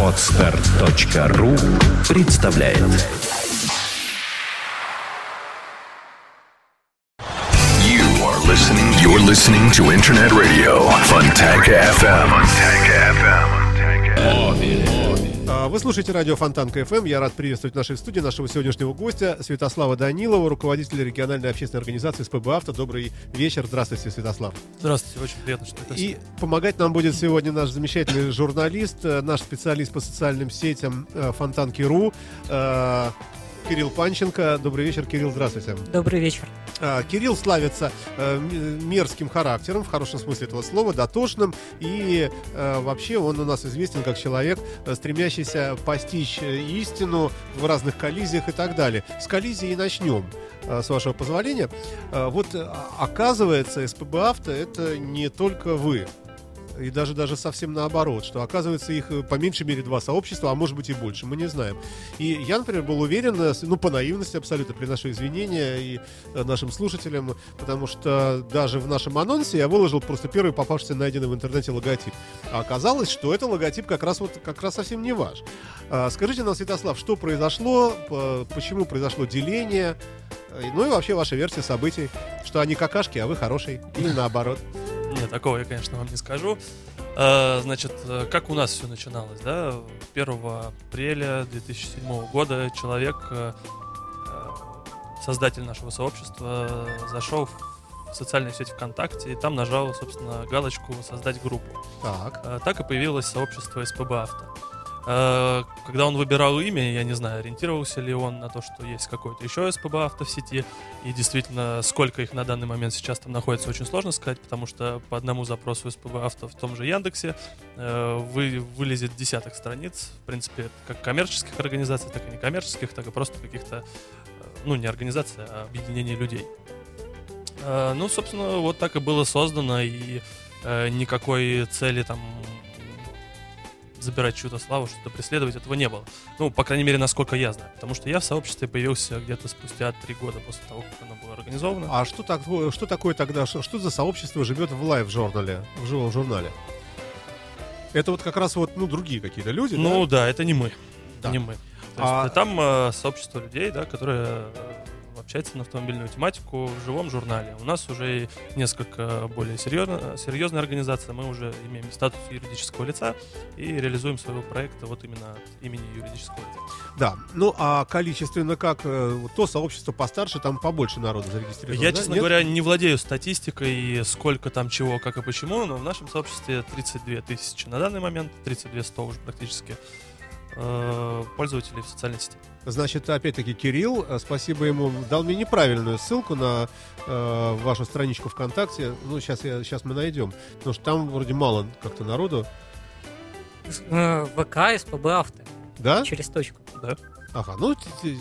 Отстар.ру представляет You are listening. You're listening to Internet Radio Fontanka FM. Fontanka FM. А, Вы слушаете радио Фонтанка ФМ. Я рад приветствовать в нашей студии нашего сегодняшнего гостя Святослава Данилова, руководителя региональной общественной организации СПБ «Авто». Добрый вечер. Здравствуйте, Святослав. Здравствуйте, очень приятно, что это И помогать нам будет сегодня наш замечательный журналист, э, наш специалист по социальным сетям э, Фонтанки.ру, э, Кирилл Панченко. Добрый вечер, Кирилл, здравствуйте. Добрый вечер. А, Кирилл славится э, мерзким характером, в хорошем смысле этого слова, дотошным, и э, вообще он у нас известен как человек, э, стремящийся постичь истину в разных коллизиях и так далее. С коллизии и начнем, с вашего позволения. Вот оказывается, СПБ «Авто» — это не только вы. И даже, даже совсем наоборот, что оказывается их э, по меньшей мере два сообщества, а может быть и больше, мы не знаем. И я, например, был уверен, э, ну, по наивности абсолютно, приношу извинения и э, нашим слушателям, потому что даже в нашем анонсе я выложил просто первый попавшийся найденный в интернете логотип. А оказалось, что это логотип как раз вот как раз совсем не ваш. А, Скажите нам, Святослав, что произошло, по- почему произошло деление, ну и вообще ваша версия событий, что они какашки, а вы хороший, или наоборот. Нет, такого я, конечно, вам не скажу. А, Значит, э, как у нас все начиналось, да? 1 апреля 2007 года человек, э, э, создатель нашего сообщества, зашел в социальную сеть ВКонтакте и там нажал, собственно, галочку «Создать группу». Так. Так и появилось сообщество СПБ Авто. Э, Когда он выбирал имя, я не знаю, ориентировался ли он на то, что есть какое-то еще СПБ Авто в сети, и действительно, сколько их на данный момент сейчас там находится, очень сложно сказать, потому что по одному запросу СПБ Авто в том же Яндексе э, вы, вылезет десяток страниц, в принципе, как коммерческих организаций, так и некоммерческих, так и просто каких-то, э, ну, не организаций, а объединений людей. Ну, собственно, вот так и было создано, и никакой цели там забирать чью-то славу, что-то преследовать, этого не было. Ну, по крайней мере, насколько я знаю. Потому что я в сообществе появился где-то спустя три года после того, как оно было организовано. А что, такое, что такое тогда, что, что за сообщество живет в лайв-журнале, в живом журнале? Это вот как раз вот, ну, другие какие-то люди, ну да? да, это не мы. Да. Не мы. То А- есть, там э, сообщество людей, да, которые общаются на автомобильную тематику в живом журнале. У нас уже несколько более серьезно, серьезная организация. Мы уже имеем статус юридического лица и реализуем своего проекта вот именно от имени юридического лица. Да. Ну, а количественно как? э, То сообщество постарше, там побольше народу зарегистрировано, Я, да? честно Нет? говоря, не владею статистикой, сколько там чего, как и почему, но в нашем сообществе 32 тысячи на данный момент, 32 100 уже практически, э, пользователей в социальной сети. Значит, опять-таки, Кирилл, э, спасибо ему, дал мне неправильную ссылку на э, вашу страничку ВКонтакте. Ну, сейчас, я, сейчас мы найдем. Потому что там вроде мало как-то народу. Э, ВК, СПБ Авто. Да? Через точку. Да. Ага, ну,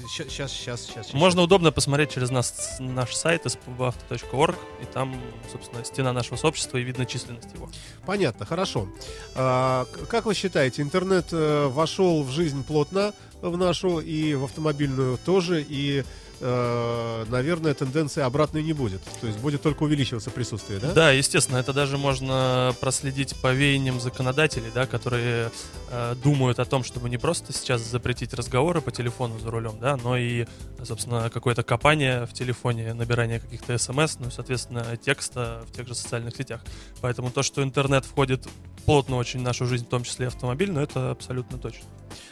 сейчас, сейчас, сейчас, сейчас. Можно удобно посмотреть через нас, наш сайт spbauto.org, и там, собственно, стена нашего сообщества, и видно численность его. Понятно, хорошо. А, как вы считаете, интернет э, вошел в жизнь плотно в нашу и в автомобильную тоже, и, э, наверное, тенденции обратной не будет. То есть будет только увеличиваться присутствие, да? Да, естественно, это даже можно проследить по веяниям законодателей, да, которые э, думают о том, чтобы не просто сейчас запретить разговоры по телефону за рулем, да, но и, собственно, какое-то копание в телефоне, набирание каких-то смс, ну и, соответственно, текста в тех же социальных сетях. Поэтому то, что интернет входит плотно очень в нашу жизнь, в том числе и автомобильную, это абсолютно точно.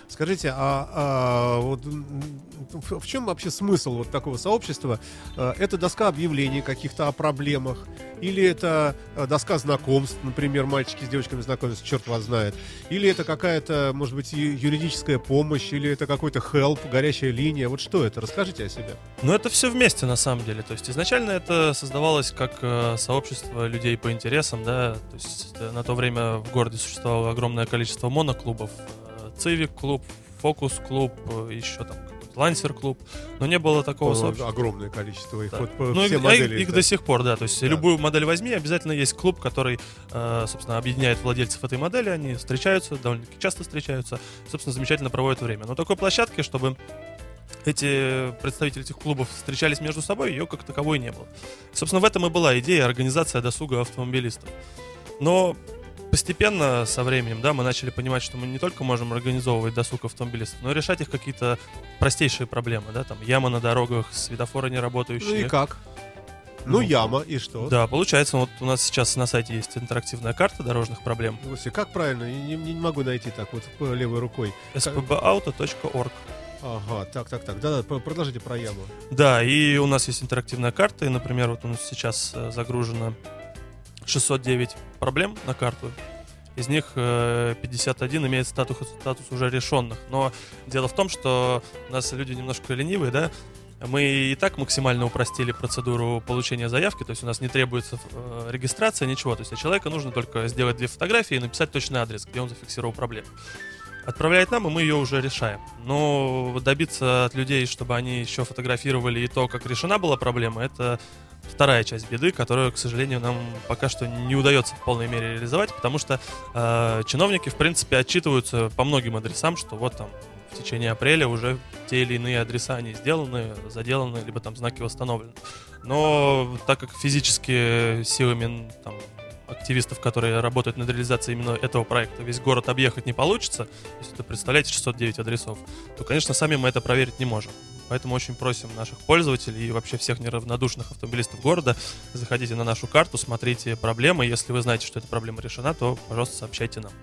Скажите, а, а вот в, чем вообще смысл вот такого сообщества? Э, Это доска объявлений каких-то о проблемах? Или это э, доска знакомств, например, мальчики с девочками знакомятся, черт вас знает? Или это какая-то, может быть, юридическая помощь? Или это какой-то help, горячая линия? Вот что это? Расскажите о себе. Но это все вместе на самом деле. То есть изначально это создавалось как э, сообщество людей по интересам, да. То есть на то время в городе существовало огромное количество моноклубов. Цивик клуб, Фокус клуб, э, еще там Лансер клуб. Но не было такого сообщества. огромное количество их. Да. Вот по- Ну, все их, модели. их да. до сих пор, да. То есть Да. любую модель возьми, обязательно есть клуб, который, э, собственно, объединяет владельцев этой модели. Они встречаются, довольно-таки часто встречаются, собственно, замечательно проводят время. Но такой площадки, чтобы эти представители этих клубов встречались между собой, ее как таковой не было. Собственно, в этом и была идея организация досуга автомобилистов. Но постепенно со временем, да, мы начали понимать, что мы не только можем организовывать досуг автомобилистов, но и решать их какие-то простейшие проблемы, да, там яма на дорогах, светофоры не работающие. Ну и как? Ну, Ну, яма, и что? Да, получается, вот у нас сейчас на сайте есть интерактивная карта дорожных проблем. Слушайте, как правильно? Я не, не могу найти так вот левой рукой. spbauto.org. Ага, так, так, так. Да-да, п- продолжите про яму. Да, и у нас есть интерактивная карта, и, например, вот у нас сейчас э, загружено 609 проблем на карту. Из них э, 51 имеет статус, статус уже решенных. Но дело в том, что у нас люди немножко ленивые, да, мы и так максимально упростили процедуру получения заявки, то есть у нас не требуется э, регистрация, ничего. То есть а человеку нужно только сделать две фотографии и написать точный адрес, где он зафиксировал проблему. Отправляет нам, и мы ее уже решаем. Но добиться от людей, чтобы они еще фотографировали и то, как решена была проблема, это вторая часть беды, которую, к сожалению, нам пока что не удается в полной мере реализовать, потому что э, чиновники, в принципе, отчитываются по многим адресам, что вот там в течение апреля уже те или иные адреса они сделаны, заделаны, либо там знаки восстановлены. Но так как физически силами там, активистов, которые работают над реализацией именно этого проекта, весь город объехать не получится, если это представляете 609 адресов, то, конечно, сами мы это проверить не можем. Поэтому очень просим наших пользователей и вообще всех неравнодушных автомобилистов города, заходите на нашу карту, смотрите проблемы. Если вы знаете, что эта проблема решена, то, пожалуйста, сообщайте нам.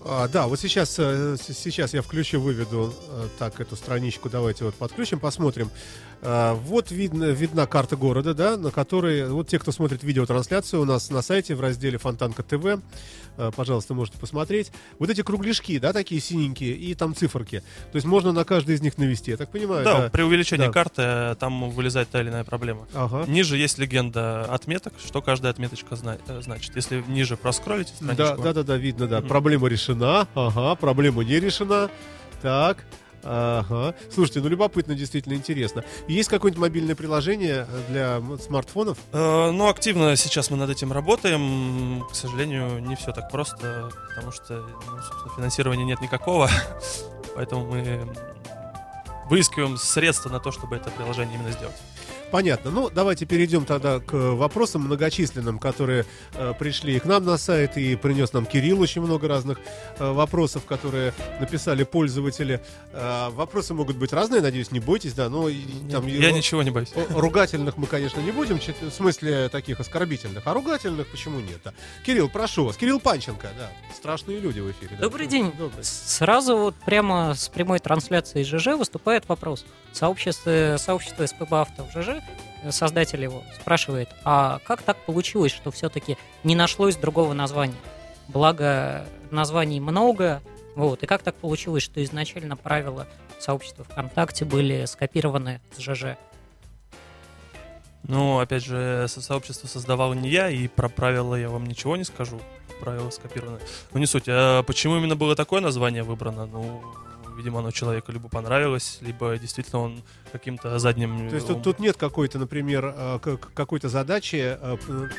А, да, вот сейчас, э, сейчас я включу, выведу э, так эту страничку. Давайте вот подключим, посмотрим. А, Вот видно, видна карта города, да, на которой вот те, кто смотрит видеотрансляцию у нас на сайте в разделе Фонтанка ТВ, э, пожалуйста, можете посмотреть. Вот эти кругляшки, да, такие синенькие, и там циферки. То есть можно на каждый из них навести, я так понимаю. Да, при увеличении да. карты э, там вылезает та или иная проблема. Ага. Ниже есть легенда отметок, что каждая отметочка зна- э, значит. Если ниже проскролите Да, страничку, да, да, да, видно, да. Мгм. Проблема решена. Ага, проблема не решена. Так. Ага. Слушайте, ну любопытно, действительно интересно. Есть какое-нибудь мобильное приложение э, для смартфонов? Э, Ну, активно сейчас мы над этим работаем. К сожалению, не все так просто, потому что, ну, собственно, финансирования нет никакого. Поэтому мы выискиваем средства на то, чтобы это приложение именно сделать. Понятно. Ну, давайте перейдем тогда к вопросам многочисленным, которые э, пришли и к нам на сайт, и принес нам Кирилл очень много разных э, вопросов, которые написали пользователи. Э, вопросы могут быть разные, надеюсь, не бойтесь, да, но и там... Я и- ничего не боюсь. Ругательных мы, конечно, не будем, в смысле таких оскорбительных, а ругательных почему нет? да? Кирилл, прошу вас. Кирилл Панченко, да. Страшные люди в эфире. да. Добрый день. Добрый. Сразу вот прямо с прямой трансляции ЖЖ выступает вопрос. Сообщество, сообщество СПБ Авто в ЖЖ, э, создатель его, спрашивает, а как так получилось, что все-таки не нашлось другого названия? Благо, названий много, вот, и как так получилось, что изначально правила сообщества ВКонтакте были скопированы с ЖЖ? Ну, опять же, со- сообщество создавал не я, и про правила я вам ничего не скажу. Правила скопированы. Ну, не суть. А почему именно было такое название выбрано? Ну, видимо, оно человеку либо понравилось, либо действительно он каким-то задним... То есть тут, тут нет какой-то, например, э, какой-то задачи, э,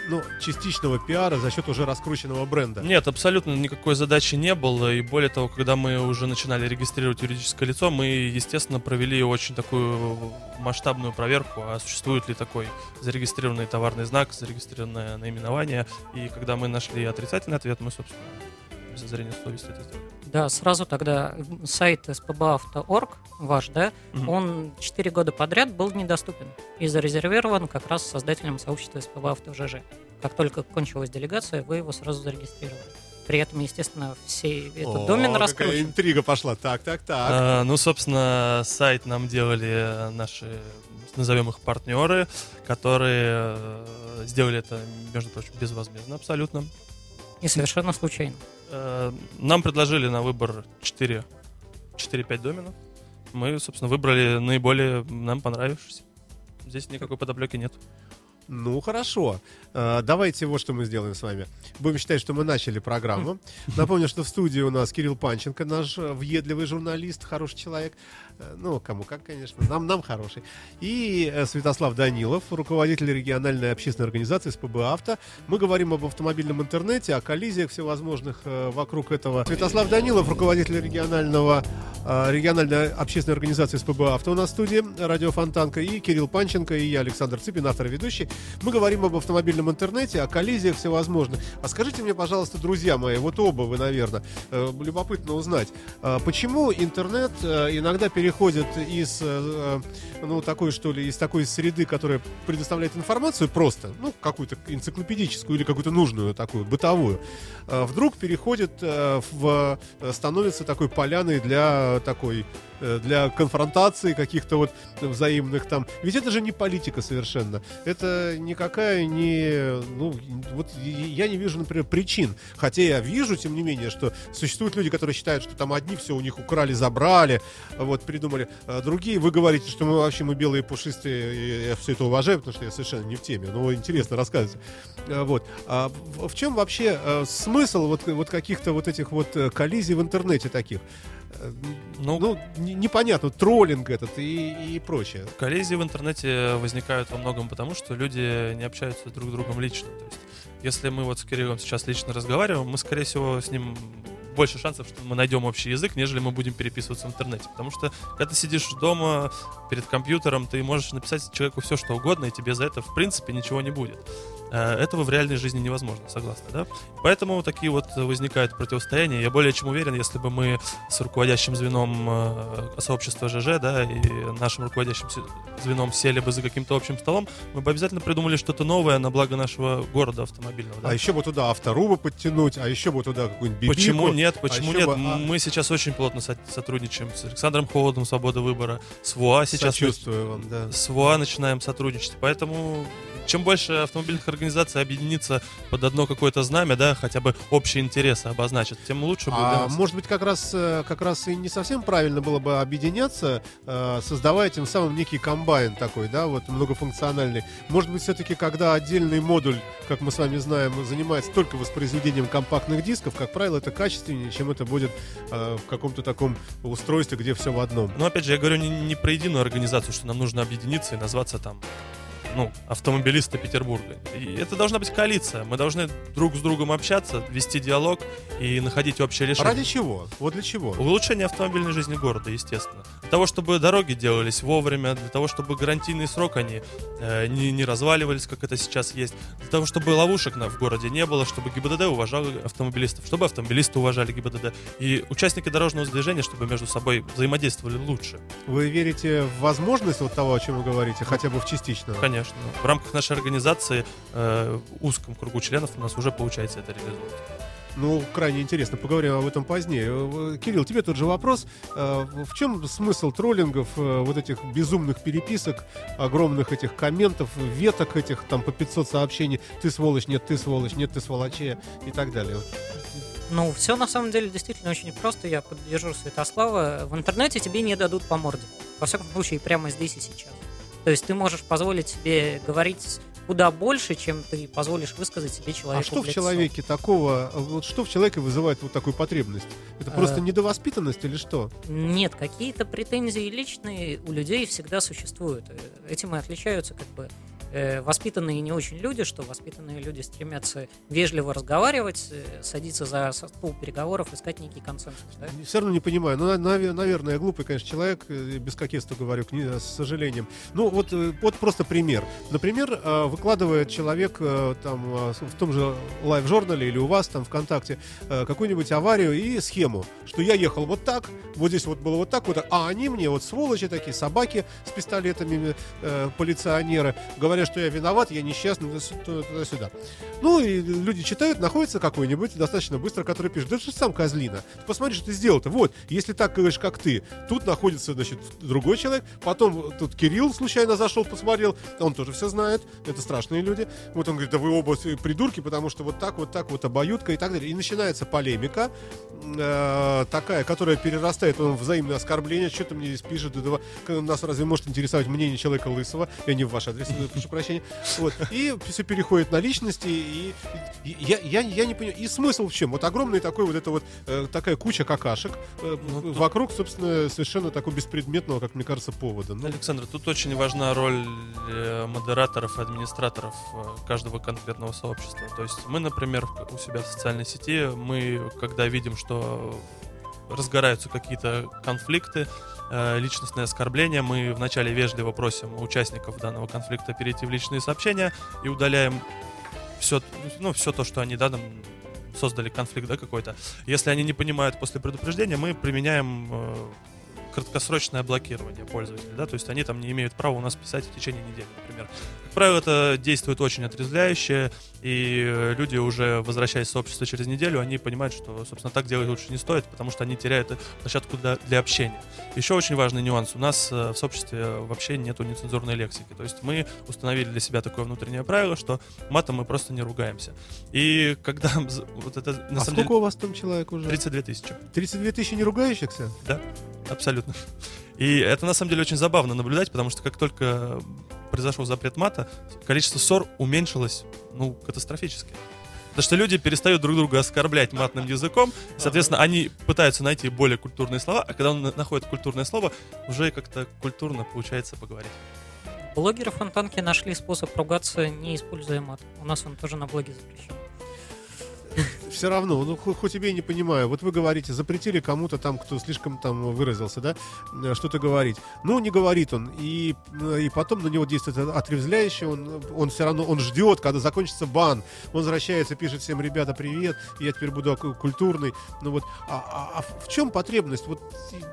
ну, частичного пиара за счет уже раскрученного бренда. Нет, абсолютно никакой задачи не было. И более того, когда мы уже начинали регистрировать юридическое лицо, мы, естественно, провели очень такую масштабную проверку, а существует ли такой зарегистрированный товарный знак, зарегистрированное наименование. И когда мы нашли отрицательный ответ, мы, собственно, без зрения совести это сделали. Да, сразу тогда сайт spbauto.org, ваш, да, Мгм. он 4 года подряд был недоступен и зарезервирован как раз создателем сообщества в ЖЖ. Как только кончилась делегация, вы его сразу зарегистрировали. При этом, естественно, все этот О, домен какая раскручен. интрига пошла. Так, так, так. А, ну, собственно, сайт нам делали наши, назовем их партнеры, которые э, сделали это, между прочим, безвозмездно абсолютно. И совершенно случайно. Э, Нам предложили на выбор 4, 4-5 доменов. Мы, собственно, выбрали наиболее нам понравившийся. Здесь никакой подоплеки нет. Ну, хорошо. Э, Давайте вот что мы сделаем с вами. Будем считать, что мы начали программу. Напомню, что в студии у нас Кирилл Панченко, наш э, въедливый журналист, хороший человек. Э, Ну, кому как, конечно. Нам, нам хороший. И Святослав Данилов, руководитель региональной общественной организации СПБ «Авто». Мы говорим об автомобильном интернете, о коллизиях всевозможных вокруг этого. Святослав Данилов, руководитель регионального, региональной общественной организации СПБ «Авто» у нас в студии, радио Фонтанка. И Кирилл Панченко, и я, Александр Цыпин, автор и ведущий. Мы говорим об автомобильном интернете, о коллизиях всевозможных. А скажите мне, пожалуйста, друзья мои, вот оба вы, наверное, э, любопытно узнать, э, почему интернет э, иногда переходит из, ну, такой, что ли, из такой среды, которая предоставляет информацию просто, ну, какую-то энциклопедическую или какую-то нужную такую, бытовую, вдруг переходит в, становится такой поляной для такой для конфронтации каких-то вот взаимных там. Ведь это же не политика совершенно. Это никакая не... Ну, вот я не вижу, например, причин. Хотя я вижу, тем не менее, что существуют люди, которые считают, что там одни все у них украли, забрали, вот, придумали. А другие, вы говорите, что мы вообще мы белые пушистые, я все это уважаю, потому что я совершенно не в теме. Но интересно рассказывать. А, Вот. А в, чем вообще э, смысл вот, вот каких-то вот этих вот э, коллизий в интернете таких? Э, Ну, ну, не- непонятно, троллинг этот и, и прочее. Коллизии в интернете возникают во многом потому, что люди не общаются друг с другом лично. То есть, если мы вот с Кириллом сейчас лично разговариваем, мы, скорее всего, с ним больше шансов, что мы найдем общий язык, нежели мы будем переписываться в интернете. Потому что, когда ты сидишь дома перед компьютером, ты можешь написать человеку все, что угодно, и тебе за это, в принципе, ничего не будет. Э, Этого в реальной жизни невозможно, согласны, да? Поэтому такие вот возникают противостояния. Я более чем уверен, если бы мы с руководящим звеном э, сообщества ЖЖ, да, и нашим руководящим звеном сели бы за каким-то общим столом, мы бы обязательно придумали что-то новое на благо нашего города автомобильного. да. А еще бы туда авторубы подтянуть, а еще бы туда какую-нибудь бибику. Почему нет? Почему еще нет? бы, а- Мы сейчас очень плотно со- сотрудничаем с Александром Холодом, Свобода выбора, с ВУА сейчас. Сочувствую вам, да. С ВУА начинаем сотрудничать. Поэтому чем больше автомобильных организаций объединится под одно какое-то знамя, да, хотя бы общие интересы обозначат, тем лучше будет А может быть, как раз, э, как раз и не совсем правильно было бы объединяться, э, создавая тем самым некий комбайн такой, да, вот многофункциональный. Может быть, все-таки, когда отдельный модуль, как мы с вами знаем, занимается только воспроизведением компактных дисков, как правило, это качественнее, чем это будет э, в каком-то таком устройстве, где все в одном. Но опять же, я говорю не, не про единую организацию, что нам нужно объединиться и назваться там ну, автомобилисты Петербурга. И это должна быть коалиция. Мы должны друг с другом общаться, вести диалог и находить общее решение. Ради чего? Вот для чего? Улучшение автомобильной жизни города, естественно. Для того, чтобы дороги делались вовремя, для того, чтобы гарантийный срок они э, не, не разваливались, как это сейчас есть, для того, чтобы ловушек на, в городе не было, чтобы ГИБДД уважал автомобилистов, чтобы автомобилисты уважали ГИБДД, и участники дорожного движения, чтобы между собой взаимодействовали лучше. Вы верите в возможность вот того, о чем вы говорите, хотя бы в частично? Конечно. В рамках нашей организации э, узком кругу членов у нас уже получается это реализовать. Ну, крайне интересно, поговорим об этом позднее. Э, Кирилл, тебе тот же вопрос. Э, В чем смысл троллингов, э, вот этих безумных переписок, огромных этих комментов, веток этих, там, по 500 сообщений, ты сволочь, нет, ты сволочь, нет, ты сволоче и так далее. Ну, все на самом деле действительно очень просто. Я поддержу Святослава. В интернете тебе не дадут по морде. Во всяком случае, прямо здесь и сейчас. То есть ты можешь позволить себе говорить куда больше, чем ты позволишь высказать себе А человеку. что в человеке такого, вот что в человеке вызывает вот такую потребность? Это просто Э. недовоспитанность или что? Нет, какие-то претензии личные у людей всегда существуют. Э, Этим и отличаются как бы э, воспитанные не очень люди, что воспитанные люди стремятся вежливо разговаривать, э, садиться за стол переговоров, искать некий консенсус. да? Все равно не понимаю. Ну, на- наве- наверное, глупый, конечно, человек, э, без кокетства говорю, к не- с сожалением. Ну, вот, вот просто пример. Например, выкладывает человек там в том же лайв-журнале или у вас там ВКонтакте какую-нибудь аварию и схему, что я ехал вот так, вот здесь вот было вот так вот, а они мне вот сволочи такие, собаки с пистолетами, э, полиционеры, говорят, что я виноват, я несчастный, туда- туда-сюда. Ну, и люди читают, находится какой-нибудь достаточно быстро, который пишет, да ты сам козлина. Ты посмотри, что ты сделал-то. Вот, если так говоришь, как ты, тут находится, значит, другой человек, потом тут Кирилл случайно зашел, посмотрел, он тоже все знает, это страшные люди. Вот он говорит, да вы оба придурки, потому что вот так, вот так, вот обоюдка и так далее. И начинается полемика, э, такая, которая перерастает в взаимное оскорбление, что ты мне здесь пишет, да, да, нас разве может интересовать мнение человека лысого, я не в ваш адрес, э, прощения. Вот. И все переходит на личности, и, и я, я, я не понимаю, и смысл в чем? Вот огромный такой вот это вот э, такая куча какашек э, Ну, тут- вокруг, собственно, совершенно такой беспредметного, как мне кажется, повода. Ну, Александр, тут очень важна роль э, модераторов и администраторов э, каждого конкретного сообщества. То есть мы, например, у себя в социальной сети, мы, когда видим, что разгораются какие-то конфликты, э, личностные оскорбления, мы вначале вежливо просим участников данного конфликта перейти в личные сообщения и удаляем все, ну, все то, что они да, там, создали конфликт да, какой-то. Если они не понимают после предупреждения, мы применяем э, краткосрочное блокирование пользователей, да, то есть они там не имеют права у нас писать в течение недели, например. Как правило, это действует очень отрезвляюще, и э, люди уже, возвращаясь в сообщество через неделю, они понимают, что, собственно, так делать лучше не стоит, потому что они теряют площадку для, для общения. Еще очень важный нюанс. У нас э, в сообществе вообще нету нецензурной лексики. То есть мы установили для себя такое внутреннее правило, что матом мы просто не ругаемся. И когда вот это... На а самом сколько деле, у вас там человек уже? 32 тысячи. 32 тысячи не ругающихся? Да, абсолютно. И это на самом деле очень забавно наблюдать, потому что как только произошел запрет мата, количество ссор уменьшилось, ну, катастрофически. Потому что люди перестают друг друга оскорблять матным языком, соответственно, они пытаются найти более культурные слова, а когда он находит культурное слово, уже как-то культурно получается поговорить. Блогеры Фонтанки нашли способ ругаться, не используя мат. У нас он тоже на блоге запрещен все равно, ну хоть тебе не понимаю. Вот вы говорите, запретили кому-то там, кто слишком там выразился, да, э, что-то говорить. Ну, не говорит он. И, э, и потом на него действует отрезвляющее. Он, он все равно, он ждет, когда закончится бан. Он возвращается, пишет всем, ребята, привет, я теперь буду культурный. Ну вот, а, а, а в чем потребность? Вот,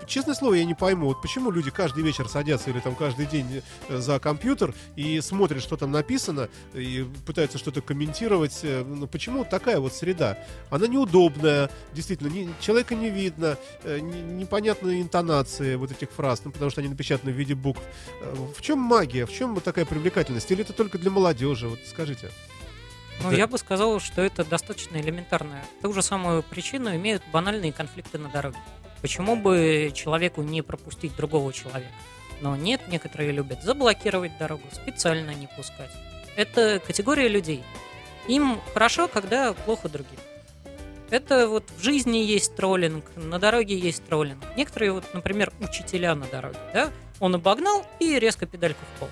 честное слово, я не пойму, вот почему люди каждый вечер садятся или там каждый день э, за компьютер и смотрят, что там написано, и пытаются что-то комментировать. Ну, почему такая вот среда? Она неудобная, действительно, не, человека не видно, э, не, непонятные интонации вот этих фраз, ну, потому что они напечатаны в виде букв. Э, в чем магия, в чем вот такая привлекательность? Или это только для молодежи? Вот скажите. Ну, да. я бы сказал, что это достаточно элементарно. Ту же самую причину имеют банальные конфликты на дороге. Почему бы человеку не пропустить другого человека? Но нет, некоторые любят заблокировать дорогу, специально не пускать. Это категория людей. Им хорошо, когда плохо другим. Это вот в жизни есть троллинг, на дороге есть троллинг. Некоторые, вот, например, учителя на дороге, да, он обогнал и резко педальку в пол.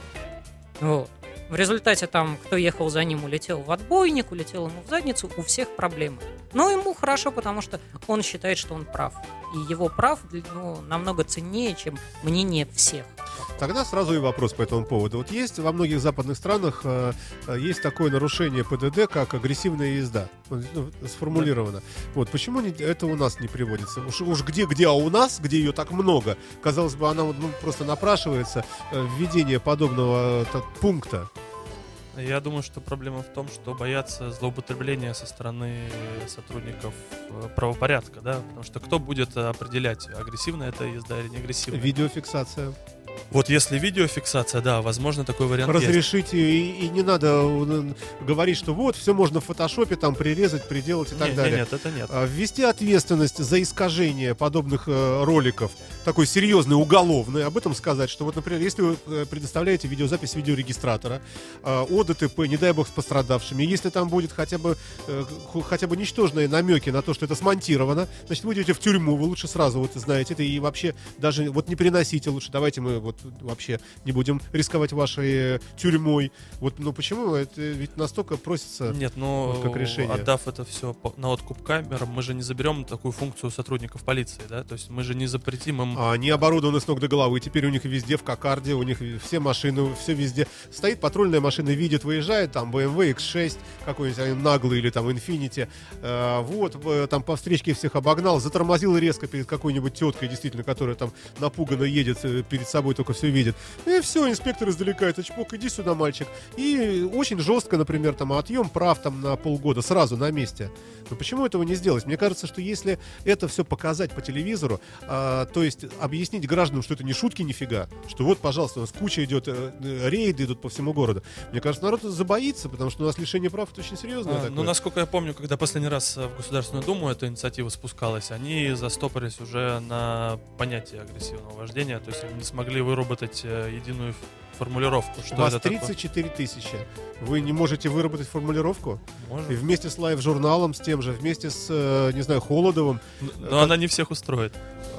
Вот. В результате там, кто ехал за ним, улетел в отбойник, улетел ему в задницу, у всех проблемы. Но ему хорошо, потому что он считает, что он прав. И его прав ну, намного ценнее, чем мнение всех. Тогда сразу и вопрос по этому поводу. Вот есть во многих западных странах э, э есть такое нарушение ПДД, как агрессивная езда. Ну, сформулировано. Да. Вот почему не, это у нас не приводится? Уж, уж где, где, а у нас, где ее так много, казалось бы, она ну, просто напрашивается э, введение подобного э, пункта. Я думаю, что проблема в том, что боятся злоупотребления со стороны сотрудников э, правопорядка, да, потому что кто будет определять, агрессивная это езда или не агрессивная? Видеофиксация. Вот если видеофиксация, да, возможно, такой вариант Разрешите, есть. И, и не надо говорить, что вот, все можно в фотошопе там прирезать, приделать и так нет, далее. Нет, это нет. А, ввести ответственность за искажение подобных э, роликов, такой серьезный, уголовный, об этом сказать, что вот, например, если вы э, предоставляете видеозапись видеорегистратора э, о ДТП, не дай бог с пострадавшими, если там будет хотя бы, э, хотя бы ничтожные намеки на то, что это смонтировано, значит, вы идете в тюрьму, вы лучше сразу вот знаете это и вообще даже вот не приносите лучше, давайте мы вот вообще не будем рисковать вашей тюрьмой. Вот, ну почему это ведь настолько просится Нет, но вот как решение? отдав это все на откуп камерам, мы же не заберем такую функцию сотрудников полиции, да? То есть мы же не запретим им... А они оборудованы с ног до головы, теперь у них везде в кокарде, у них все машины, все везде. Стоит патрульная машина, видит, выезжает, там BMW X6 какой-нибудь наглый или там Infiniti. Э, вот, там по встречке всех обогнал, затормозил резко перед какой-нибудь теткой, действительно, которая там напуганно едет э, перед собой только все видит. И все, инспектор издалека, это чпок, иди сюда, мальчик. И очень жестко, например, там, отъем прав там на полгода, сразу на месте. Но почему этого не сделать? Мне кажется, что если это все показать по телевизору, а, то есть объяснить гражданам, что это не шутки нифига, что вот, пожалуйста, у нас куча идет, э, рейды идут по всему городу. Мне кажется, народ забоится, потому что у нас лишение прав это очень серьезно. А, ну, насколько я помню, когда последний раз в Государственную Думу эта инициатива спускалась, они застопорились уже на понятие агрессивного вождения, то есть они не смогли выработать э, единую формулировку. Что У вас 34 такое? тысячи. Вы не можете выработать формулировку? Можем. И вместе с лайв-журналом, с тем же, вместе с, э, не знаю, Холодовым. Но, но она не всех устроит.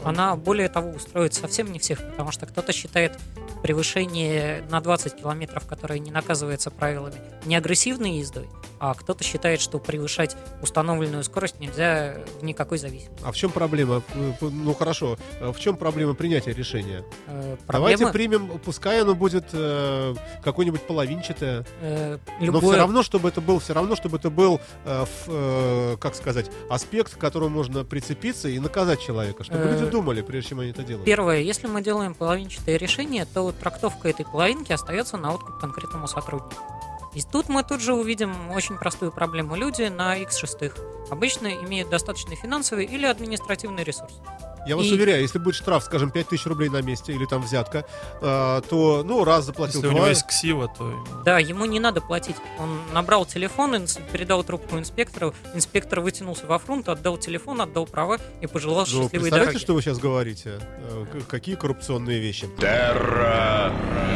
Она, более того, устроит совсем не всех, потому что кто-то считает превышение на 20 километров, которое не наказывается правилами, не агрессивной ездой, а кто-то считает, что превышать установленную скорость нельзя в никакой зависимости. А в чем проблема? Ну хорошо, э, в чем проблема принятия решения? Э, Давайте Проблема, примем, пускай оно будет э, какое-нибудь половинчатое, э, но любое- все равно, чтобы это был, все равно, чтобы это был, э, ф- э, как сказать, аспект, к которому можно прицепиться и наказать человека, чтобы Э, люди думали, прежде чем они это делают. Первое, если мы делаем половинчатое решение, то трактовка этой половинки остается на откуп конкретному сотруднику. И тут мы тут же увидим очень простую проблему. Люди на X шестых обычно имеют достаточный финансовый или административный ресурс. Я вас и- уверяю, если будет штраф, скажем, 5000 рублей на месте или там взятка, э, то, ну, раз заплатил, Если у два, него есть ксива, то Да, ему не надо платить. Он набрал телефон, инс- передал трубку инспектору, инспектор вытянулся во фронт, отдал телефон, отдал права и пожелал Ну, счастливой представляете, дороги. что вы сейчас говорите? Э, Какие коррупционные вещи. Terra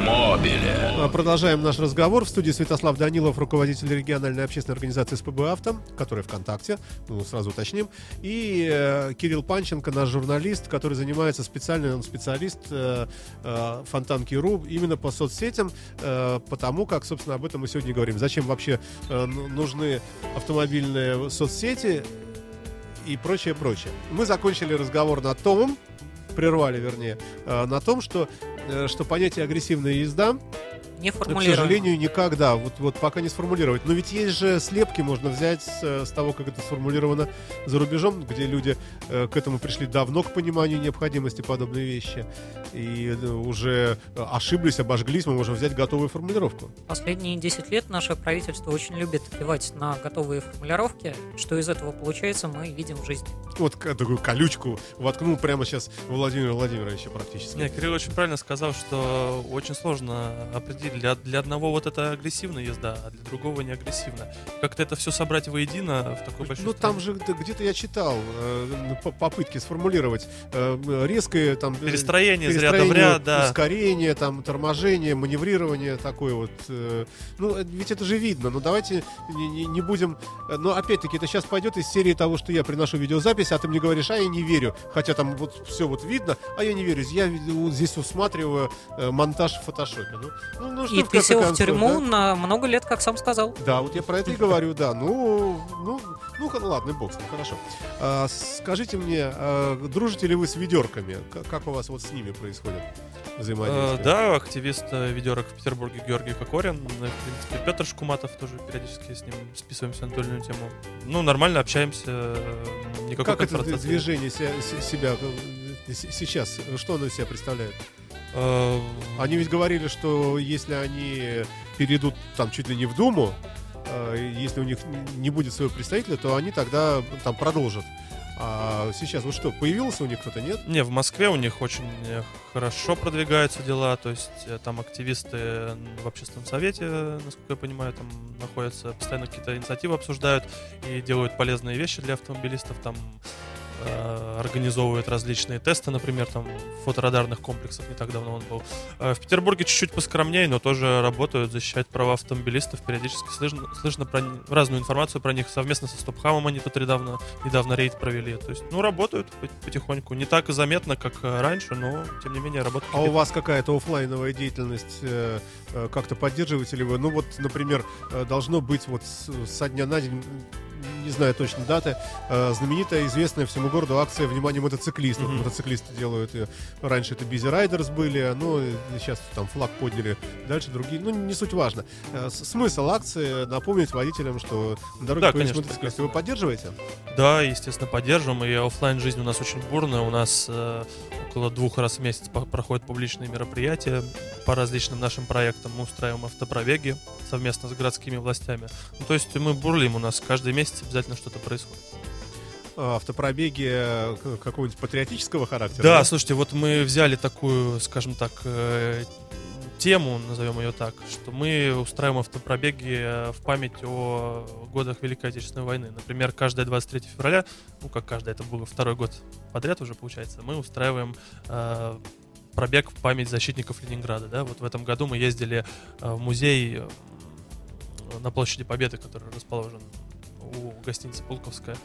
Mobile. А, Продолжаем наш разговор. В студии Святослав Данилов, руководитель региональной общественной организации СПБ «Авто», которая ВКонтакте, ну, сразу уточним, и э, Кирилл Панченко, наш журналист, который занимается специальный он специалист э, э, Фонтанки.ру именно по соцсетям, э, потому как, собственно, об этом мы сегодня говорим. Зачем вообще э, ну- нужны автомобильные соцсети и прочее, прочее. Мы закончили разговор на том, прервали, вернее, э, на том, что, что понятие агрессивная езда Не к сожалению, никак, да, вот, вот пока не сформулировать. Но ведь есть же слепки, можно взять с, э, с того, как это сформулировано за рубежом, где люди э, к этому пришли давно, к пониманию необходимости подобной вещи. И э, уже э, ошиблись, обожглись, мы можем взять готовую формулировку. Последние 10 лет наше правительство очень любит кивать на готовые формулировки. Что из этого получается, мы видим в жизни. Вот такую колючку воткнул прямо сейчас Владимира Владимировича практически. Не, Кирилл очень правильно сказал, что очень сложно определить. Для, для одного вот это агрессивная езда, а для другого не агрессивно. Как-то это все собрать воедино в такой большой Ну там же где-то я читал э, по- попытки сформулировать э, резкое там э, Перестроение из ряда в перестроение, ряд, да. ускорение, там торможение, маневрирование такое вот. э, ну э, ведь это же видно. Но давайте не, не- не будем. э, Но опять-таки это сейчас пойдет из серии того, что я приношу видеозапись, а ты мне говоришь, а я не верю, хотя там вот все вот видно, а я не верю. Я здесь усматриваю э, монтаж в фотошопе. Ну, ну, ну, что И в ты сел в концов, тюрьму да? на много лет, как сам сказал. Да, вот я про это и говорю, да. Ну, ну, ну, х- ладно, бог с ним, хорошо. А, скажите мне, а, дружите ли вы с ведерками? К- Как у вас вот с ними происходит Э, взаимодействие? да, активист э, ведерок в Петербурге Георгий Кокорин. Ну, В принципе, Петр Шкуматов тоже периодически с ним списываемся на иную тему. Ну, нормально общаемся. Никакой Как это движение се- се- себя э, с- сейчас, что оно из себя представляет? Э, Они ведь говорили, что если они перейдут там чуть ли не в Думу, э, если у них не будет своего представителя, то они тогда там продолжат. А сейчас вот что, появился у них кто-то, нет? Не, в Москве у них очень э, хорошо продвигаются дела, то есть там активисты в общественном совете, насколько я понимаю, там находятся, постоянно какие-то инициативы обсуждают и делают полезные вещи для автомобилистов, там э, организовывают различные тесты, например, там фоторадарных комплексов, не так давно он был. Э, В Петербурге чуть-чуть поскромнее, но тоже работают, защищают права автомобилистов, периодически слышно, слышно про разную информацию про них, совместно со Стопхамом они тут недавно, недавно рейд провели, то есть, ну, работают пот- потихоньку, не так заметно, как э, раньше, но, тем не менее, работают. А у вас какая-то оффлайновая деятельность э, как-то поддерживаете ли вы? Ну вот, например, должно быть вот со дня на день, не знаю точно даты, э, знаменитая, известная всему городу акция «Внимание мотоциклистов». Мгм. Мотоциклисты делают ее. Раньше это Busy Riders были, ну и сейчас там флаг подняли, дальше другие. Ну, не суть важно. Э, Смысл акции напомнить водителям, что на дороге Да, конечно, мотоциклисты. Вы поддерживаете? Да, естественно, поддерживаем. И оффлайн жизнь у нас очень бурная. У нас э, около двух раз в месяц проходят публичные мероприятия по различным нашим проектам. Мы устраиваем автопробеги совместно с городскими властями. Ну, то есть мы бурлим, у нас каждый месяц обязательно что-то происходит. А, Автопробеги э, какого-нибудь патриотического характера? Да, слушайте, вот мы взяли такую, скажем так, э, тему, назовем ее так, что мы устраиваем автопробеги э, в память о годах Великой Отечественной войны. Например, каждое 23 февраля, ну как каждое, это был второй год подряд уже получается, мы устраиваем э, пробег в память защитников Ленинграда. Да? Вот в этом году мы ездили э, в музей э, на площади Победы, который расположен у гостиницы Пулковская.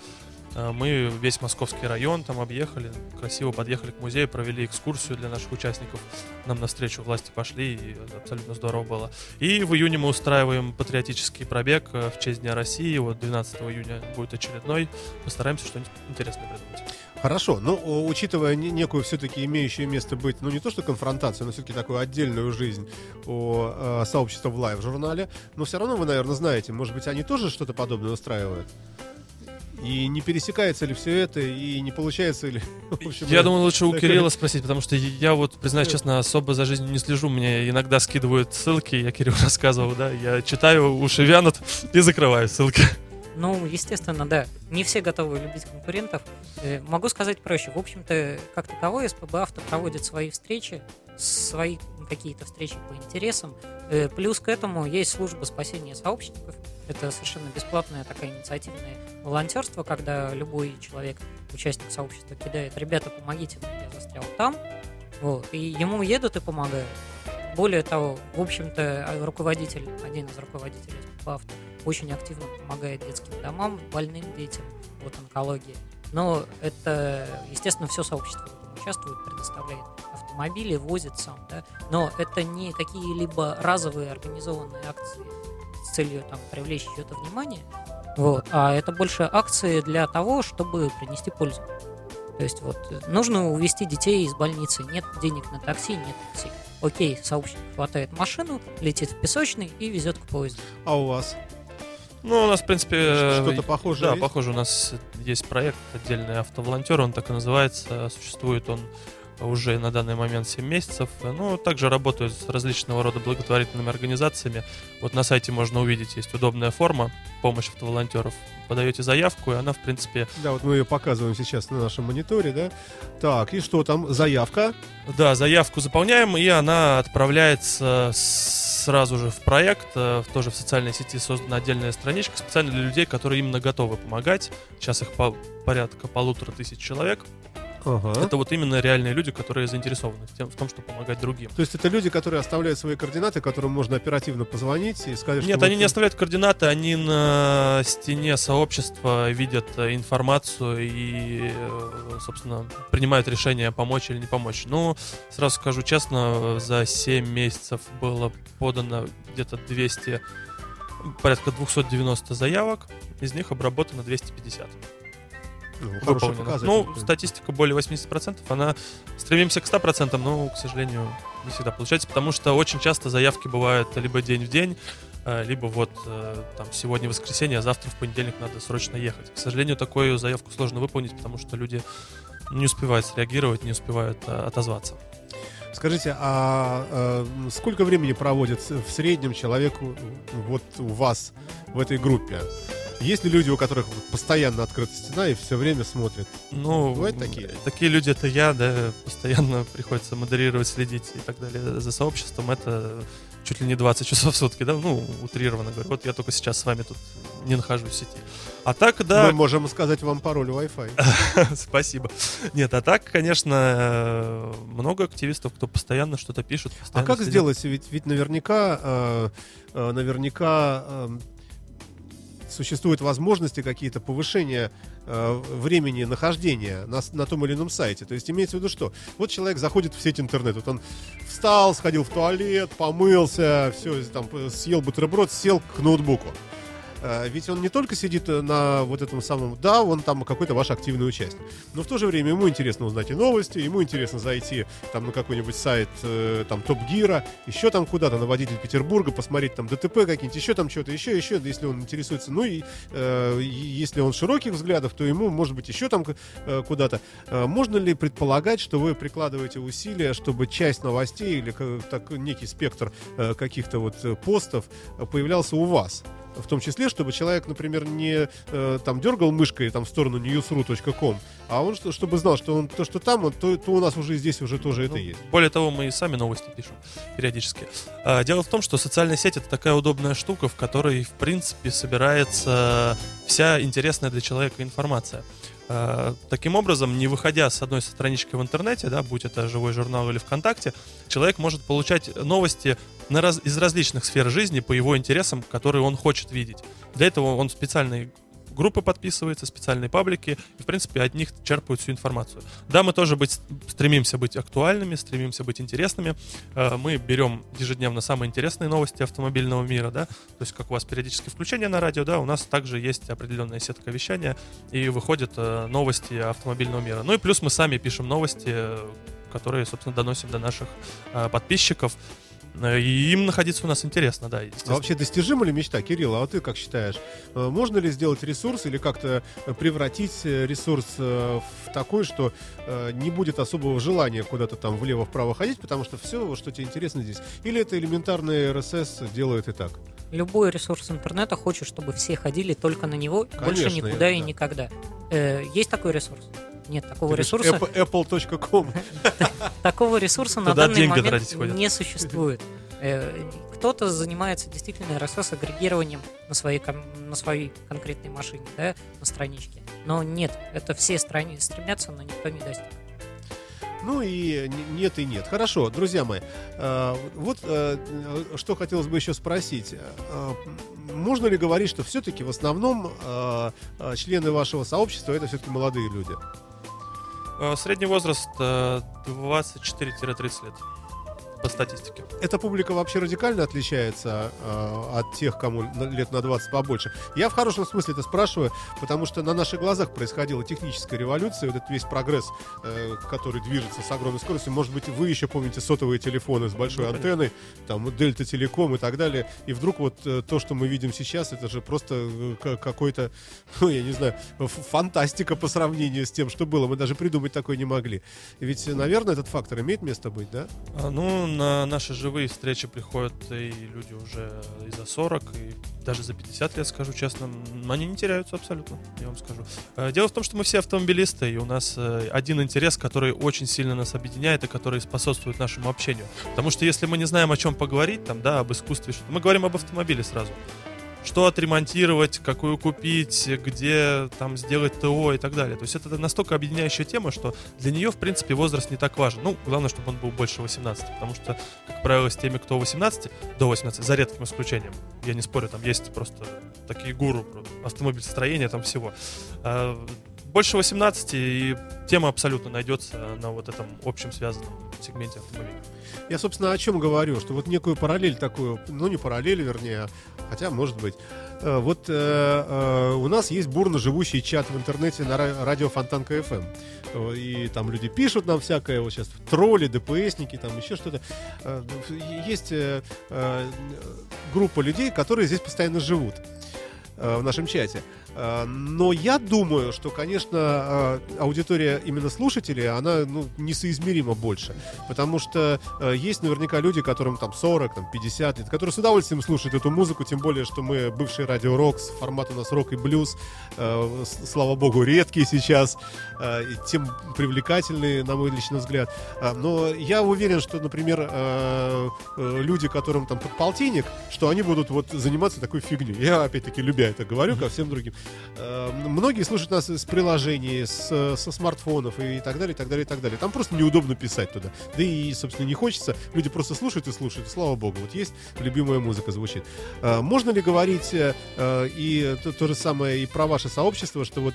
Э, Мы весь московский район там объехали, красиво подъехали к музею, провели экскурсию для наших участников. Нам навстречу власти пошли, и абсолютно здорово было. И в июне мы устраиваем патриотический пробег э, в честь Дня России. Вот 12 июня будет очередной. Постараемся что-нибудь интересное придумать. Хорошо, о, учитывая не- некую все-таки имеющую место быть, ну не то что конфронтацию, но все-таки такую отдельную жизнь о э, сообществе в лайв-журнале, но все равно вы, наверное, знаете, может быть, они тоже что-то подобное устраивают? И не пересекается ли все это, и не получается ли... в общем, Я думаю, лучше у Кирилла спросить, потому что я вот, признаюсь честно, особо за жизнью не слежу. Мне иногда скидывают ссылки, я Кириллу рассказывал, да, я читаю, уши вянут и закрываю ссылки. Ну, естественно, да. Не все готовы любить конкурентов. Э, Могу сказать проще. В общем-то, как таковой, СПБ Авто проводит свои встречи, свои какие-то встречи по интересам. Э, Плюс к этому есть служба спасения сообщников. Это совершенно бесплатное такое инициативное волонтерство, когда любой человек, участник сообщества, кидает, ребята, помогите, мне, я застрял там. Вот. И ему едут и помогают. Более того, в общем-то, а, руководитель, один из руководителей Авто очень активно помогает детским домам, больным детям, вот онкологии. Но это, естественно, все сообщество участвует, предоставляет автомобили, возит сам, да. Но это не какие-либо разовые организованные акции с целью там привлечь чье-то внимание, вот, а это больше акции для того, чтобы принести пользу. То есть вот э, нужно увезти детей из больницы, нет денег на такси, нет такси. Окей, сообщник хватает машину, летит в песочный и везет к поезду. А у вас Ну, у нас, в принципе... э, что-то похожее Да, есть? похоже, у нас есть проект отдельный автоволонтер, он так и называется, существует он уже на данный момент 7 месяцев. Ну, также работают с различного рода благотворительными организациями. Вот на сайте можно увидеть, есть удобная форма помощь автоволонтеров. Подаете заявку, и она, в принципе, Да, вот мы ее показываем сейчас на нашем мониторе, да? Так, и что там? Заявка. Да, заявку заполняем, и она отправляется сразу же в проект. э, Тоже в социальной сети создана отдельная страничка специально для людей, которые именно готовы помогать. Сейчас их по- порядка полутора тысяч человек. Ага. Это вот именно реальные люди, которые заинтересованы в, тем, в том, чтобы помогать другим. То есть это люди, которые оставляют свои координаты, которым можно оперативно позвонить и сказать, Нет, они вот- не оставляют координаты, они на стене сообщества видят э, информацию и, э, собственно, принимают решение помочь или не помочь. Ну, сразу скажу честно, за 7 месяцев было подано где-то 200, порядка 290 заявок, из них обработано 250. Ну, выполнено. Ну, статистика более 80%, она стремимся к 100%, но, к сожалению, не всегда получается, потому что очень часто заявки бывают либо день в день, э, либо вот э, там сегодня воскресенье, а завтра в понедельник надо срочно ехать. К сожалению, такую заявку сложно выполнить, потому что люди не успевают среагировать, не успевают э, отозваться. Скажите, а э, сколько времени проводит в среднем человеку вот у вас в этой группе? Есть ли люди, у которых постоянно открыта стена и все время смотрят? Ну, Бывают такие? Такие люди это я, да, постоянно приходится модерировать, следить и так далее за сообществом. Это чуть ли не 20 часов в сутки, да, ну, утрированно говорю. Вот я только сейчас с вами тут не нахожусь в сети. А так, да, Мы можем сказать вам пароль Wi-Fi. спасибо. Нет, а так, конечно, много активистов, кто постоянно что-то пишет. А постоянно как следят. сделать? Ведь, ведь наверняка, э, э, наверняка э, существуют возможности какие-то повышения э, времени нахождения на, на том или ином сайте. То есть имеется в виду что? Вот человек заходит в сеть интернет, вот он встал, сходил в туалет, помылся, все, там э, съел бутерброд, сел к ноутбуку. Э, Ведь он не только сидит э, на вот этом самом, да, он там какой-то ваш активный участник, но в то же время ему интересно узнать и новости, ему интересно зайти там на какой-нибудь сайт э, там Топ Гира, еще там куда-то на водитель Петербурга, посмотреть там ДТП какие-нибудь, еще там что-то, еще, еще, если он интересуется, ну и э, если он широких взглядов, то ему, может быть, еще там куда-то. Можно ли предполагать, что вы прикладываете усилия, чтобы часть новостей или так, некий спектр каких-то вот постов появлялся у вас? В том числе, чтобы человек, например, не э, там дергал мышкой там в сторону newsru.com, а он что- чтобы знал, что он то, что там, то, то у нас уже здесь уже тоже это Ну, есть. Более того, мы и сами новости пишем периодически. А, Дело в том, что социальная сеть это такая удобная штука, в которой, в принципе, собирается вся интересная для человека информация. А, Таким образом, не выходя с одной странички в интернете, да, будь это живой журнал или ВКонтакте, человек может получать новости на раз- из различных сфер жизни по его интересам, которые он хочет видеть. Для этого он специальный группы подписывается, специальные паблики, и, в принципе, от них черпают всю информацию. Да, мы тоже быть, стремимся быть актуальными, стремимся быть интересными. Э, мы берем ежедневно самые интересные новости автомобильного мира, да, то есть как у вас периодически включение на радио, да, у нас также есть определенная сетка вещания, и выходят э, новости автомобильного мира. Ну и плюс мы сами пишем новости, э, которые, собственно, доносим до наших подписчиков. Э, и им находиться у нас интересно, да. А вообще достижима ли мечта, Кирилл? А вот ты как считаешь? Э, можно ли сделать ресурс или как-то превратить э, ресурс в такой, что не будет особого желания куда-то там влево-вправо ходить, потому что все, что тебе интересно здесь? Или это элементарный РСС делает и так? Любой ресурс интернета хочет, чтобы все ходили только на него, Конечно, больше никуда и да. никогда. Есть такой ресурс? Нет, такого Ты ресурса... Apple.com. Такого ресурса на данный момент не существует. Э, кто-то занимается действительно RSS-агрегированием на своей, на своей конкретной машине, да, на страничке. Но нет, это все страни стремятся, но никто не достиг. Ну и нет и нет. Хорошо, друзья мои, э, вот э, что хотелось бы еще спросить. Можно ли говорить, что все-таки в основном члены вашего сообщества это все-таки молодые люди? Э, средний возраст 24-30 лет по статистике. Эта публика вообще радикально отличается э, от тех, кому лет на 20 побольше. Я в хорошем смысле это спрашиваю, потому что на наших глазах происходила техническая революция, вот этот весь прогресс, э, который движется с огромной скоростью. Может быть, вы еще помните сотовые телефоны с большой ну, антенной, там Дельта Телеком и так далее. И вдруг вот э, то, что мы видим сейчас, это же просто э, какой-то, ну, я не знаю, фантастика по сравнению с тем, что было. Мы даже придумать такое не могли. Ведь, наверное, этот фактор имеет место быть, да? А, ну, на наши живые встречи приходят и люди уже и за 40, и даже за 50 лет, скажу честно. Они не теряются абсолютно, я вам скажу. Э, дело в том, что мы все автомобилисты, и у нас э, один интерес, который очень сильно нас объединяет и который способствует нашему общению. Потому что если мы не знаем, о чем поговорить, там, да, об искусстве, мы говорим об автомобиле сразу что отремонтировать, какую купить, где там сделать ТО и так далее. То есть это настолько объединяющая тема, что для нее, в принципе, возраст не так важен. Ну, главное, чтобы он был больше 18, потому что, как правило, с теми, кто 18, до 18, за редким исключением, я не спорю, там есть просто такие гуру автомобильстроения, там всего. А, больше 18, и тема абсолютно найдется на вот этом общем связанном сегменте автомобиля. Я, собственно, о чем говорю, что вот некую параллель такую, ну не параллель, вернее, хотя, может быть, э, вот э, э, у нас есть бурно живущий чат в интернете на радио Фонтанка FM. И там люди пишут нам всякое, вот сейчас тролли, ДПСники, там еще что-то. Э, есть э, э, группа людей, которые здесь постоянно живут в нашем чате. Э, но я думаю, что, конечно, э, аудитория именно слушателей, она ну, несоизмеримо больше. Потому что э, есть наверняка люди, которым там 40, там, 50 лет, которые с удовольствием слушают эту музыку, тем более, что мы бывший радио Рокс, формат у нас рок и блюз, слава богу, редкие сейчас, тем привлекательные, на мой личный взгляд. Но я уверен, что, например, люди, которым там под полтинник, что они будут вот заниматься такой фигней. Я, опять-таки, любя это говорю, ко всем другим. Э, многие слушают нас с приложений, с, со смартфонов и так далее, и так далее, и так далее. Там просто неудобно писать туда. Да и, собственно, не хочется. Люди просто слушают и слушают. Слава богу, вот есть любимая музыка звучит. Э, можно ли говорить э, и то, то же самое и про ваше сообщество, что вот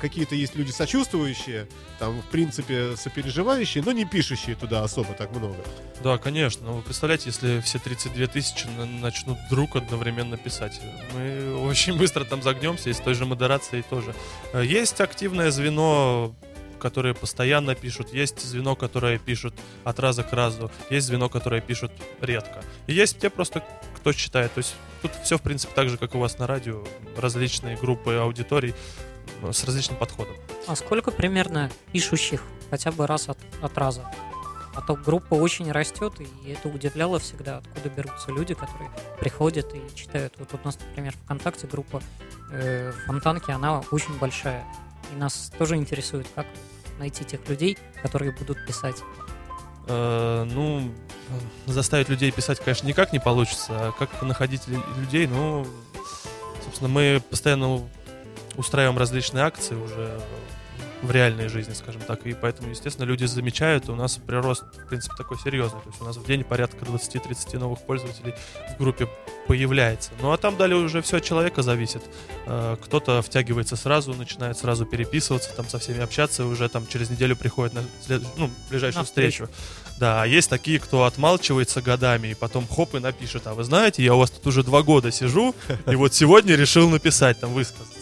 какие-то есть люди сочувствующие, там, в принципе, сопереживающие, но не пишущие туда особо так много? Да, конечно. Но вы представляете, если все 32 тысячи начнут вдруг одновременно писать. Мы очень быстро там загнемся, и той же модерацией тоже. Э, есть активное звено которые постоянно пишут, есть звено, которое пишут от раза к разу, есть звено, которое пишут редко. И есть те просто, кто читает. То есть тут все, в принципе, так же, как у вас на радио, различные группы аудиторий с различным подходом. А сколько примерно пишущих хотя бы раз от, от раза? А то группа очень растет, и это удивляло всегда, откуда берутся люди, которые приходят и читают. Вот у нас, например, ВКонтакте группа э, Фонтанки, она очень большая. И нас тоже интересует, как найти тех людей, которые будут писать. Э, ну, заставить людей писать, конечно, никак не получится. А как находить людей, ну, собственно, мы постоянно устраиваем различные акции уже в реальной жизни, скажем так. И поэтому, естественно, люди замечают, и у нас прирост, в принципе, такой серьезный. То есть у нас в день порядка 20-30 новых пользователей в группе появляется. Ну а там далее уже все от человека зависит. Э, Кто-то втягивается сразу, начинает сразу переписываться, там со всеми общаться, и уже там через неделю приходит на след- ну, ближайшую На встречу. встречу. Да, а есть такие, кто отмалчивается годами, и потом хоп и напишет, а вы знаете, я у вас тут уже два года сижу, и вот сегодня решил написать, там, высказаться.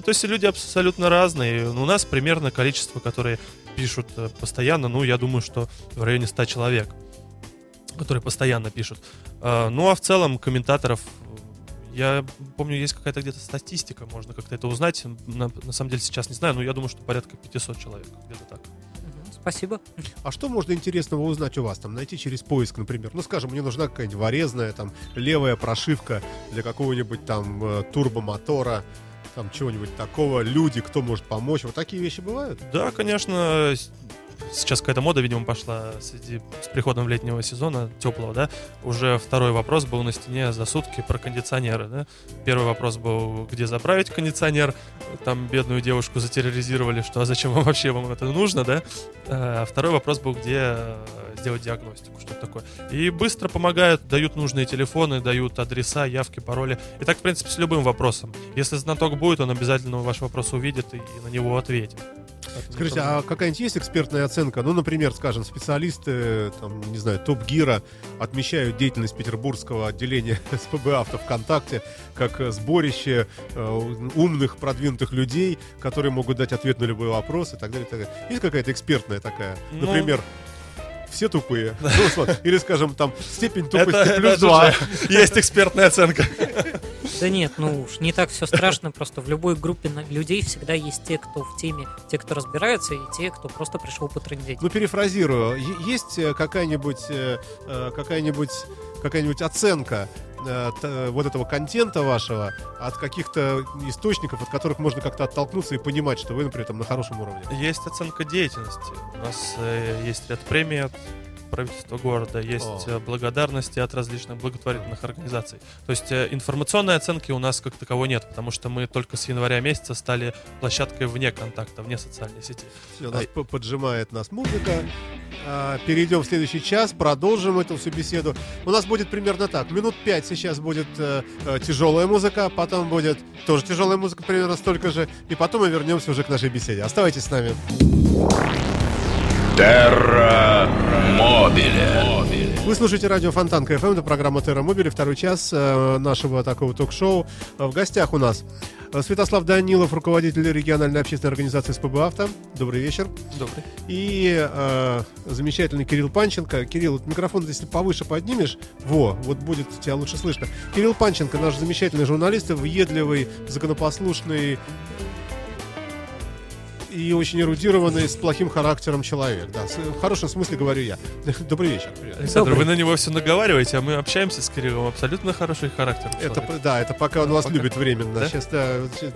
Ну, то есть люди абсолютно разные. У нас примерно количество, которые пишут э, постоянно, ну, я думаю, что в районе 100 человек, которые постоянно пишут. А, Ну, а в целом комментаторов, я помню, есть какая-то где-то статистика, можно как-то это узнать. На, на самом деле сейчас не знаю, но я думаю, что порядка 500 человек, где-то так. Спасибо. А что можно интересного узнать у вас? Там найти через поиск, например. Ну, скажем, мне нужна какая-нибудь ворезная, там, левая прошивка для какого-нибудь там э, турбомотора, там, чего-нибудь такого. Люди, кто может помочь. Вот такие вещи бывают? Да, конечно, сейчас какая-то мода, видимо, пошла среди, с приходом летнего сезона, теплого, да. Уже второй вопрос был на стене за сутки про кондиционеры, да. Первый вопрос был, где заправить кондиционер. Там бедную девушку затерроризировали, что а зачем вам вообще вам это нужно, да. А второй вопрос был, где э, сделать диагностику, что такое. И быстро помогают, дают нужные телефоны, дают адреса, явки, пароли. И так, в принципе, с любым вопросом. Если знаток будет, он обязательно ваш вопрос увидит и, и на него ответит. Поэтому Скажите, а какая-нибудь есть экспертная оценка? Ну, например, скажем, специалисты, там, не знаю, Топ Гира отмечают деятельность петербургского отделения СПБ Авто ВКонтакте как сборище э, умных, продвинутых людей, которые могут дать ответ на любой вопрос и так далее. и так далее. Есть какая-то экспертная такая? Ну- Например, все тупые. Ну, вот, Или, скажем, там степень тупости это плюс же 2. Есть экспертная оценка. Да нет, ну уж не так все страшно, просто в любой группе людей всегда есть те, кто в теме, те, кто разбираются, и те, кто просто пришел потрындеть. Ну, перефразирую. Есть э, какая-нибудь э, э, какая-нибудь какая-нибудь оценка вот этого контента вашего от каких-то источников, от которых можно как-то оттолкнуться и понимать, что вы, например, там на хорошем уровне. Есть оценка деятельности. У нас э, есть ряд премий от правительства города, есть О. э, благодарности от различных благотворительных организаций. То есть э, информационной оценки у нас как таковой нет, потому что мы только с января месяца стали площадкой вне контакта, вне социальной сети. Всё, нас п- поджимает нас музыка. А, Перейдем в следующий час, продолжим эту всю беседу. У нас будет примерно так. Минут пять сейчас будет э, э, тяжелая музыка, потом будет тоже тяжелая музыка, примерно столько же, и потом мы вернемся уже к нашей беседе. Оставайтесь с нами. Терра Мобиле. Вы слушаете радио Фонтанка FM, это программа Терра Мобили, второй час э, нашего такого ток-шоу. Э, В гостях у нас э, Святослав Данилов, руководитель региональной общественной организации СПБ «Авто». Добрый вечер. Добрый. И э, замечательный Кирилл Панченко. Кирилл, вот микрофон, если повыше поднимешь, во, вот будет тебя лучше слышно. Кирилл Панченко, наш замечательный журналист, въедливый, законопослушный и очень эрудированный, с плохим характером человек. Да, в хорошем смысле говорю я. Добрый вечер. Привет. Александр, Добрый. вы на него все наговариваете, а мы общаемся с Кириллом. Абсолютно хороший характер. Это, да, это пока он вас Пока. любит временно. Да? Сейчас, да, э,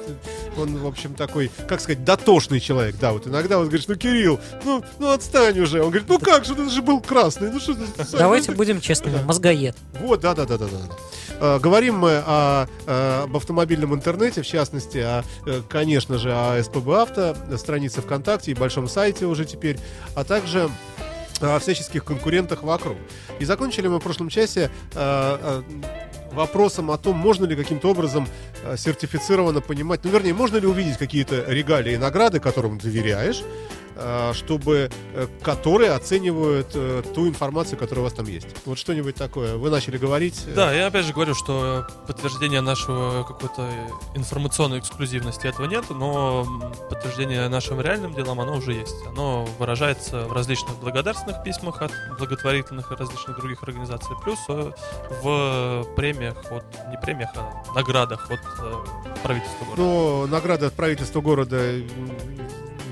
он, в общем, такой, как сказать, дотошный человек. Да, вот иногда вот говоришь, ну, Кирилл, ну, ну отстань уже. Он говорит, ну как же, ты же был красный. Ну что ты, Давайте ну, будем честными, Да. мозгоед. Вот, да, да, да, да, да. Э, Говорим мы о, э, об автомобильном интернете, в частности, о, конечно же, о СПБ Авто, странице ВКонтакте и большом сайте уже теперь, а также о всяческих конкурентах вокруг. И закончили мы в прошлом часе э, э, вопросом о том, можно ли каким-то образом сертифицированно понимать, ну, вернее, можно ли увидеть какие-то регалии и награды, которым доверяешь, чтобы, э, которые оценивают э, ту информацию, которая у вас там есть. Вот что-нибудь такое. Вы начали говорить. э, Да, я опять же говорю, что подтверждения нашего какой-то информационной эксклюзивности этого нет, но подтверждение нашим реальным делам, оно уже есть. Оно выражается в различных благодарственных письмах от благотворительных и различных других организаций, плюс э, в премиях от, не премиях, а наградах от э, правительства города. Но награда от правительства города,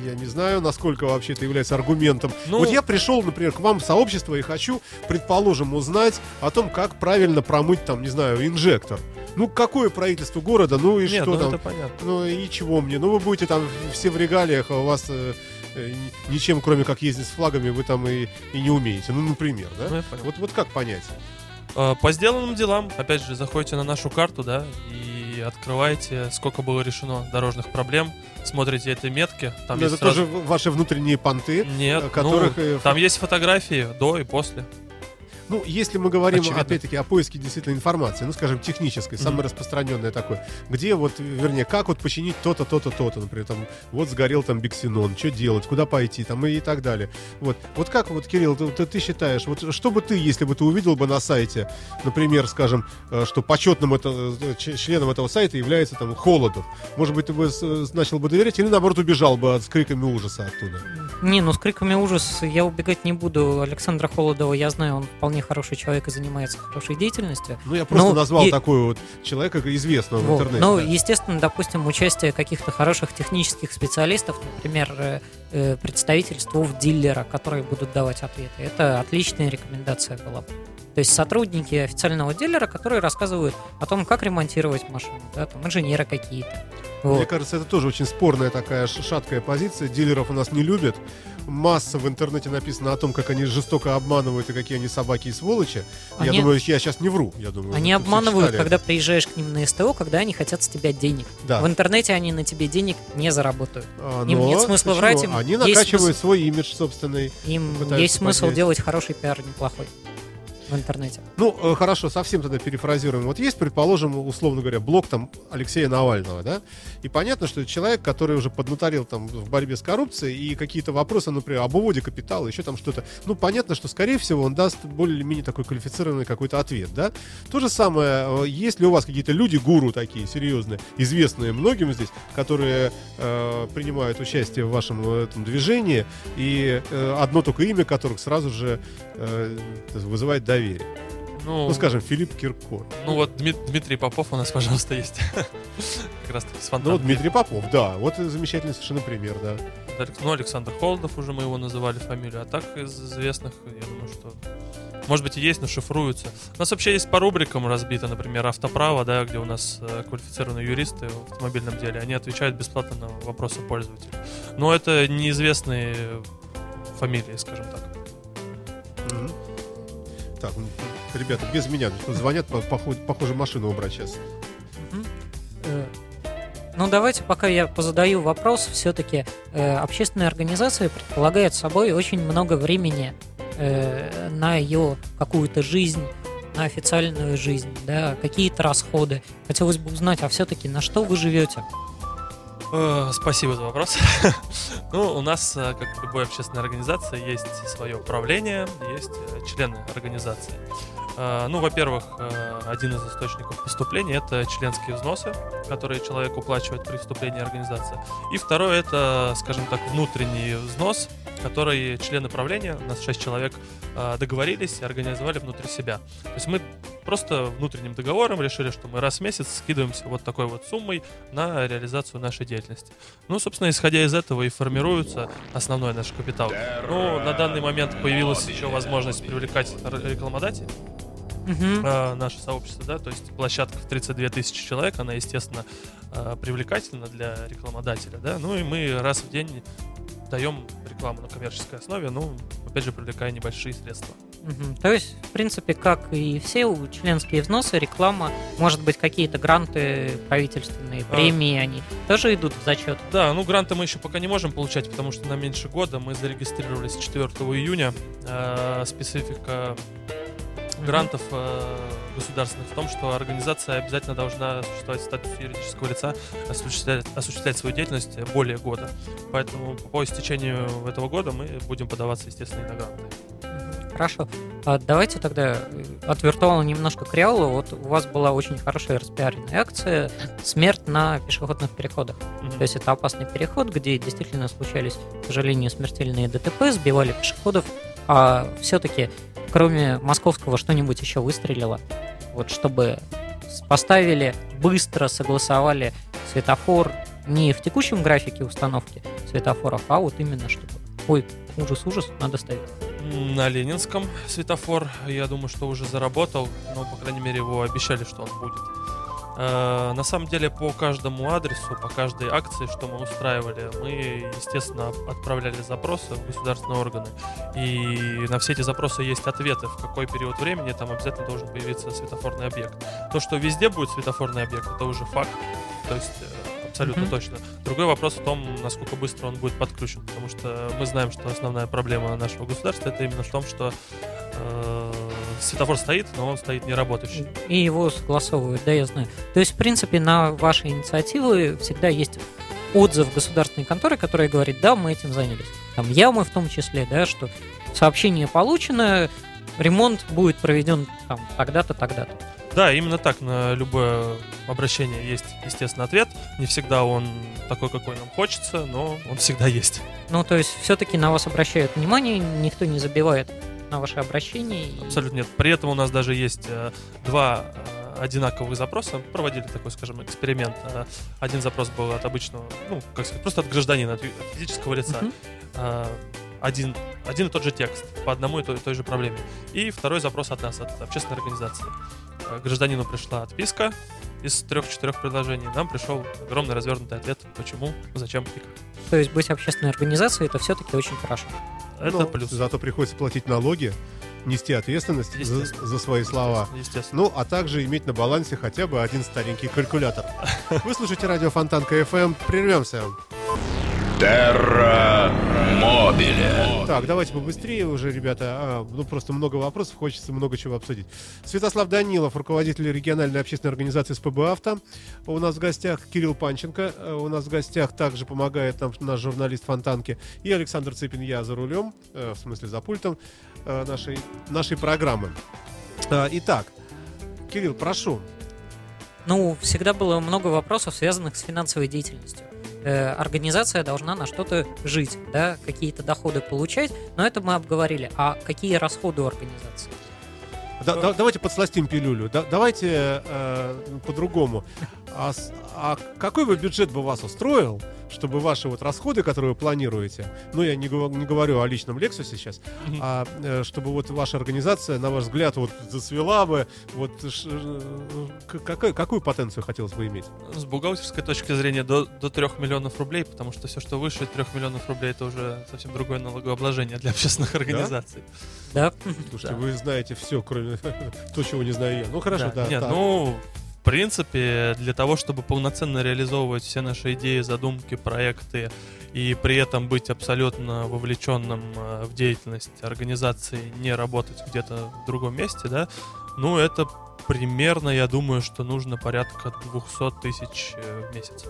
я не знаю, насколько вообще это является аргументом. Ну- вот я пришел, например, к вам в сообщество и хочу, предположим, узнать о том, как правильно промыть, там, не знаю, инжектор. Ну, какое правительство города, ну и Нет, что ну там? это понятно. Ну и чего мне? Ну вы будете там все в регалиях, а у вас э, э, ни- ничем, кроме как ездить с флагами, вы там и, и не умеете. Ну, например, да? Ну. Вот, вот как понять? Э, По сделанным делам, опять же, заходите на нашу карту, да, и открываете, сколько было решено дорожных проблем, смотрите эти метки. Там Но есть это сразу- тоже ваши внутренние понты. Нет, э, которых, ну, там есть фотографии до и после. Ну, если мы говорим, Очевидно. опять-таки, о поиске действительно информации, ну, скажем, технической, Мгм. самое распространенное такое, где вот, вернее, как вот починить то-то, то-то, то-то, например, там, вот сгорел там биксенон, что делать, куда пойти, там, и, так далее. Вот, вот как вот, Кирилл, ты, ты- ты считаешь, вот что бы ты, если бы ты увидел бы на сайте, например, скажем, э, что почетным это, э, членом этого сайта является там Холодов, может быть, ты бы начал бы доверять или, наоборот, убежал бы от- с криками ужаса оттуда? Не, ну с криками ужас я убегать не буду. Александра Холодова, я знаю, он вполне хороший человек и занимается хорошей деятельностью. Ну, я просто Ну, назвал и- такого вот человека известного в Вот. интернете. Ну, да. естественно, допустим, участие каких-то хороших технических специалистов, например, э, э, представительству дилера, которые будут давать ответы. Это отличная рекомендация была бы. То есть сотрудники официального дилера, которые рассказывают о том, как ремонтировать машину, да, там инженеры какие-то. Вот. Мне кажется, это тоже очень спорная такая шаткая позиция. Дилеров у нас не любят. Масса в интернете написано о том, как они жестоко обманывают и какие они собаки и сволочи. Я Они- думаю, я сейчас не вру. Я думаю, Они обманывают, когда приезжаешь к ним на СТО, когда они хотят с тебя денег. Да. В интернете они на тебе денег не заработают. А, им но нет смысла почему? врать, им Они накачивают смысл- свой имидж собственный. Им есть смысл поднять. делать хороший пиар, неплохой в интернете. Ну, э, хорошо, совсем тогда перефразируем. Вот есть, предположим, условно говоря, блок там Алексея Навального, да? И понятно, что человек, который уже поднаторел там в борьбе с коррупцией и какие-то вопросы, например, об уводе капитала, еще там что-то. Ну, понятно, что, скорее всего, он даст более-менее такой квалифицированный какой-то ответ, да? То же самое, э, есть ли у вас какие-то люди, гуру такие, серьезные, известные многим здесь, которые э, принимают участие в вашем э, этом движении, и э, одно только имя которых сразу же э, вызывает доверие. Ну, Ну, скажем, Филипп Киркор. ну вот Дмит- Дмитрий Попов у нас, пожалуйста, есть. Как раз таки с Ну, вот Дмитрий Попов, да. Вот замечательный совершенно пример, да. Ну, Александр Холодов уже мы его называли фамилию. А так из известных, я думаю, что... Может быть и есть, но шифруются. У нас вообще есть по рубрикам разбито, например, автоправо, да, где у нас э, квалифицированные юристы в автомобильном деле. Они отвечают бесплатно на вопросы пользователя. Но это неизвестные фамилии, скажем так. Мгм. Так, ну, ребята, без меня. Звонят, по- похоже, похоже, машину убрать сейчас. Э, Ну, давайте, пока я позадаю вопрос, все-таки общественная организация предполагает собой очень много времени э, на ее какую-то жизнь, на официальную жизнь, да, какие-то расходы. Хотелось бы узнать, а все-таки на что вы живете? Э, Спасибо за вопрос. Ну, у нас, э, как любой общественной организации, есть свое управление, есть э, члены организации. Э, Ну, во-первых, э, один из источников поступления это членские взносы, которые человек уплачивает при вступлении в организацию. И второе это, скажем так, внутренний взнос, который члены правления, у нас 6 человек, э, договорились и организовали внутри себя. То есть мы просто внутренним договором решили, что мы раз в месяц скидываемся вот такой вот суммой на реализацию нашей деятельности. Ну, собственно, исходя из этого и формируется основной наш капитал. Ну, на данный момент появилась еще возможность привлекать рекламодателей Мгм. э, наше сообщество, да, то есть площадка в 32 тысячи человек, она, естественно, э, привлекательна для рекламодателя, да, ну и мы раз в день даем рекламу на коммерческой основе, ну, опять же, привлекая небольшие средства. Мгм. То есть, в принципе, как и все членские взносы, реклама, может быть, какие-то гранты правительственные, А. премии, они тоже идут в зачет. Да, ну гранты мы еще пока не можем получать, потому что нам меньше года. Мы зарегистрировались 4 июня. Э, специфика грантов э, государственных в том, что организация обязательно должна существовать в статусе юридического лица, осуществлять, осуществлять свою деятельность более года. Поэтому по истечению этого года мы будем подаваться, естественно, и на гранты. Хорошо. А давайте тогда э, от виртуала немножко к реалу. Вот у вас была очень хорошая распиаренная акция «Смерть на пешеходных переходах». Мгм. То есть это опасный переход, где действительно случались, к сожалению, смертельные ДТП, сбивали пешеходов. А все-таки, кроме московского, что-нибудь еще выстрелило? Вот чтобы поставили, быстро согласовали светофор не в текущем графике установки светофоров, а вот именно чтобы... Ой, ужас-ужас, надо ставить. На Ленинском светофор, я думаю, что уже заработал, но, по крайней мере, его обещали, что он будет. Э, На самом деле по каждому адресу, по каждой акции, что мы устраивали, мы, естественно, отправляли запросы в государственные органы. И на все эти запросы есть ответы, в какой период времени там обязательно должен появиться светофорный объект. То, что везде будет светофорный объект, это уже факт. То есть э, абсолютно Мгм. точно. Другой вопрос в том, насколько быстро он будет подключен. Потому что мы знаем, что основная проблема нашего государства это именно в том, что э, светофор стоит, но он стоит не работающий. И его согласовывают, да, я знаю. То есть, в принципе, на ваши инициативы всегда есть отзыв государственной конторы, которая говорит, да, мы этим занялись. Там ямы в том числе, да, что сообщение получено, ремонт будет проведен там тогда-то, тогда-то. Да, именно так. На любое обращение есть, естественно, ответ. Не всегда он такой, какой нам хочется, но он всегда есть. Ну, то есть, все-таки на вас обращают внимание, никто не забивает на ваши обращения. и- Абсолютно нет. При этом у нас даже есть э, два э, одинаковых запроса. Проводили такой, скажем, эксперимент. Э, Один запрос был от обычного, ну, как сказать, просто от гражданина, от физического лица. Один, один и тот же текст по одному и той, той же проблеме. И второй запрос от нас, от общественной организации. Э, Гражданину пришла отписка из трех-четырех предложений. Нам пришел огромный развернутый ответ, почему, зачем и как. То есть, быть общественной организацией, это все-таки очень хорошо. Это Ну, плюс. Зато приходится платить налоги, нести ответственность за, за свои слова. Естественно. Ну, а также иметь на балансе хотя бы один старенький калькулятор. Вы слушаете радио Фонтанка FM. Прервемся. Терра Мобиле. Так, давайте побыстрее уже, ребята. А, ну, просто много вопросов, хочется много чего обсудить. Святослав Данилов, руководитель региональной общественной организации СПБ «Авто». У нас в гостях Кирилл Панченко. э, У нас в гостях также помогает нам наш журналист Фонтанки. И Александр Цыпин, я за рулем, э, в смысле за пультом э, нашей, нашей программы. А, Итак, Кирилл, прошу. Ну, всегда было много вопросов, связанных с финансовой деятельностью. Э, организация должна на что-то жить, да, какие-то доходы получать, но это мы обговорили. А какие расходы у организации? Да- да- давайте подсластим пилюлю. Да- давайте э, по-другому. А, а какой бы бюджет бы вас устроил, чтобы ваши вот расходы, которые вы планируете, ну я не, не говорю о личном Лексусе сейчас, а э, чтобы вот ваша организация, на ваш взгляд, вот зацвела бы, вот ш- э, какой- какую потенцию хотелось бы иметь? С бухгалтерской точки зрения до, до 3 миллионов рублей, потому что все, что выше 3 миллионов рублей, это уже совсем другое налогообложение для общественных организаций. Да? Слушайте, Да. вы знаете все, кроме то, чего не знаю я. Ну хорошо, да. Нет, так. ну, в принципе, для того, чтобы полноценно реализовывать все наши идеи, задумки, проекты и при этом быть абсолютно вовлеченным э, в деятельность организации, не работать где-то в другом месте, да, ну, это примерно, я думаю, что нужно порядка 200 тысяч э, в месяц.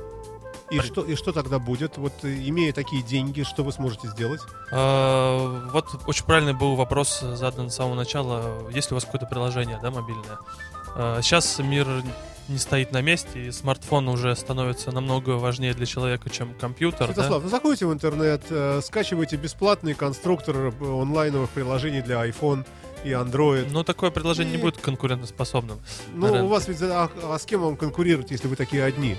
и, что, и что тогда будет? Вот э, имея такие деньги, что вы сможете сделать? А, Вот очень правильный был вопрос задан с самого начала. Есть ли у вас какое-то приложение, да, мобильное? А, Сейчас мир не стоит на месте, и смартфон уже становится намного важнее для человека, чем компьютер. да? Святослав, ну заходите в интернет, э, скачивайте бесплатный конструктор э, онлайновых приложений для iPhone и Android. Но такое предложение И- не будет конкурентоспособным. Ну, у вас ведь... А, а с кем вам конкурировать, если вы такие одни?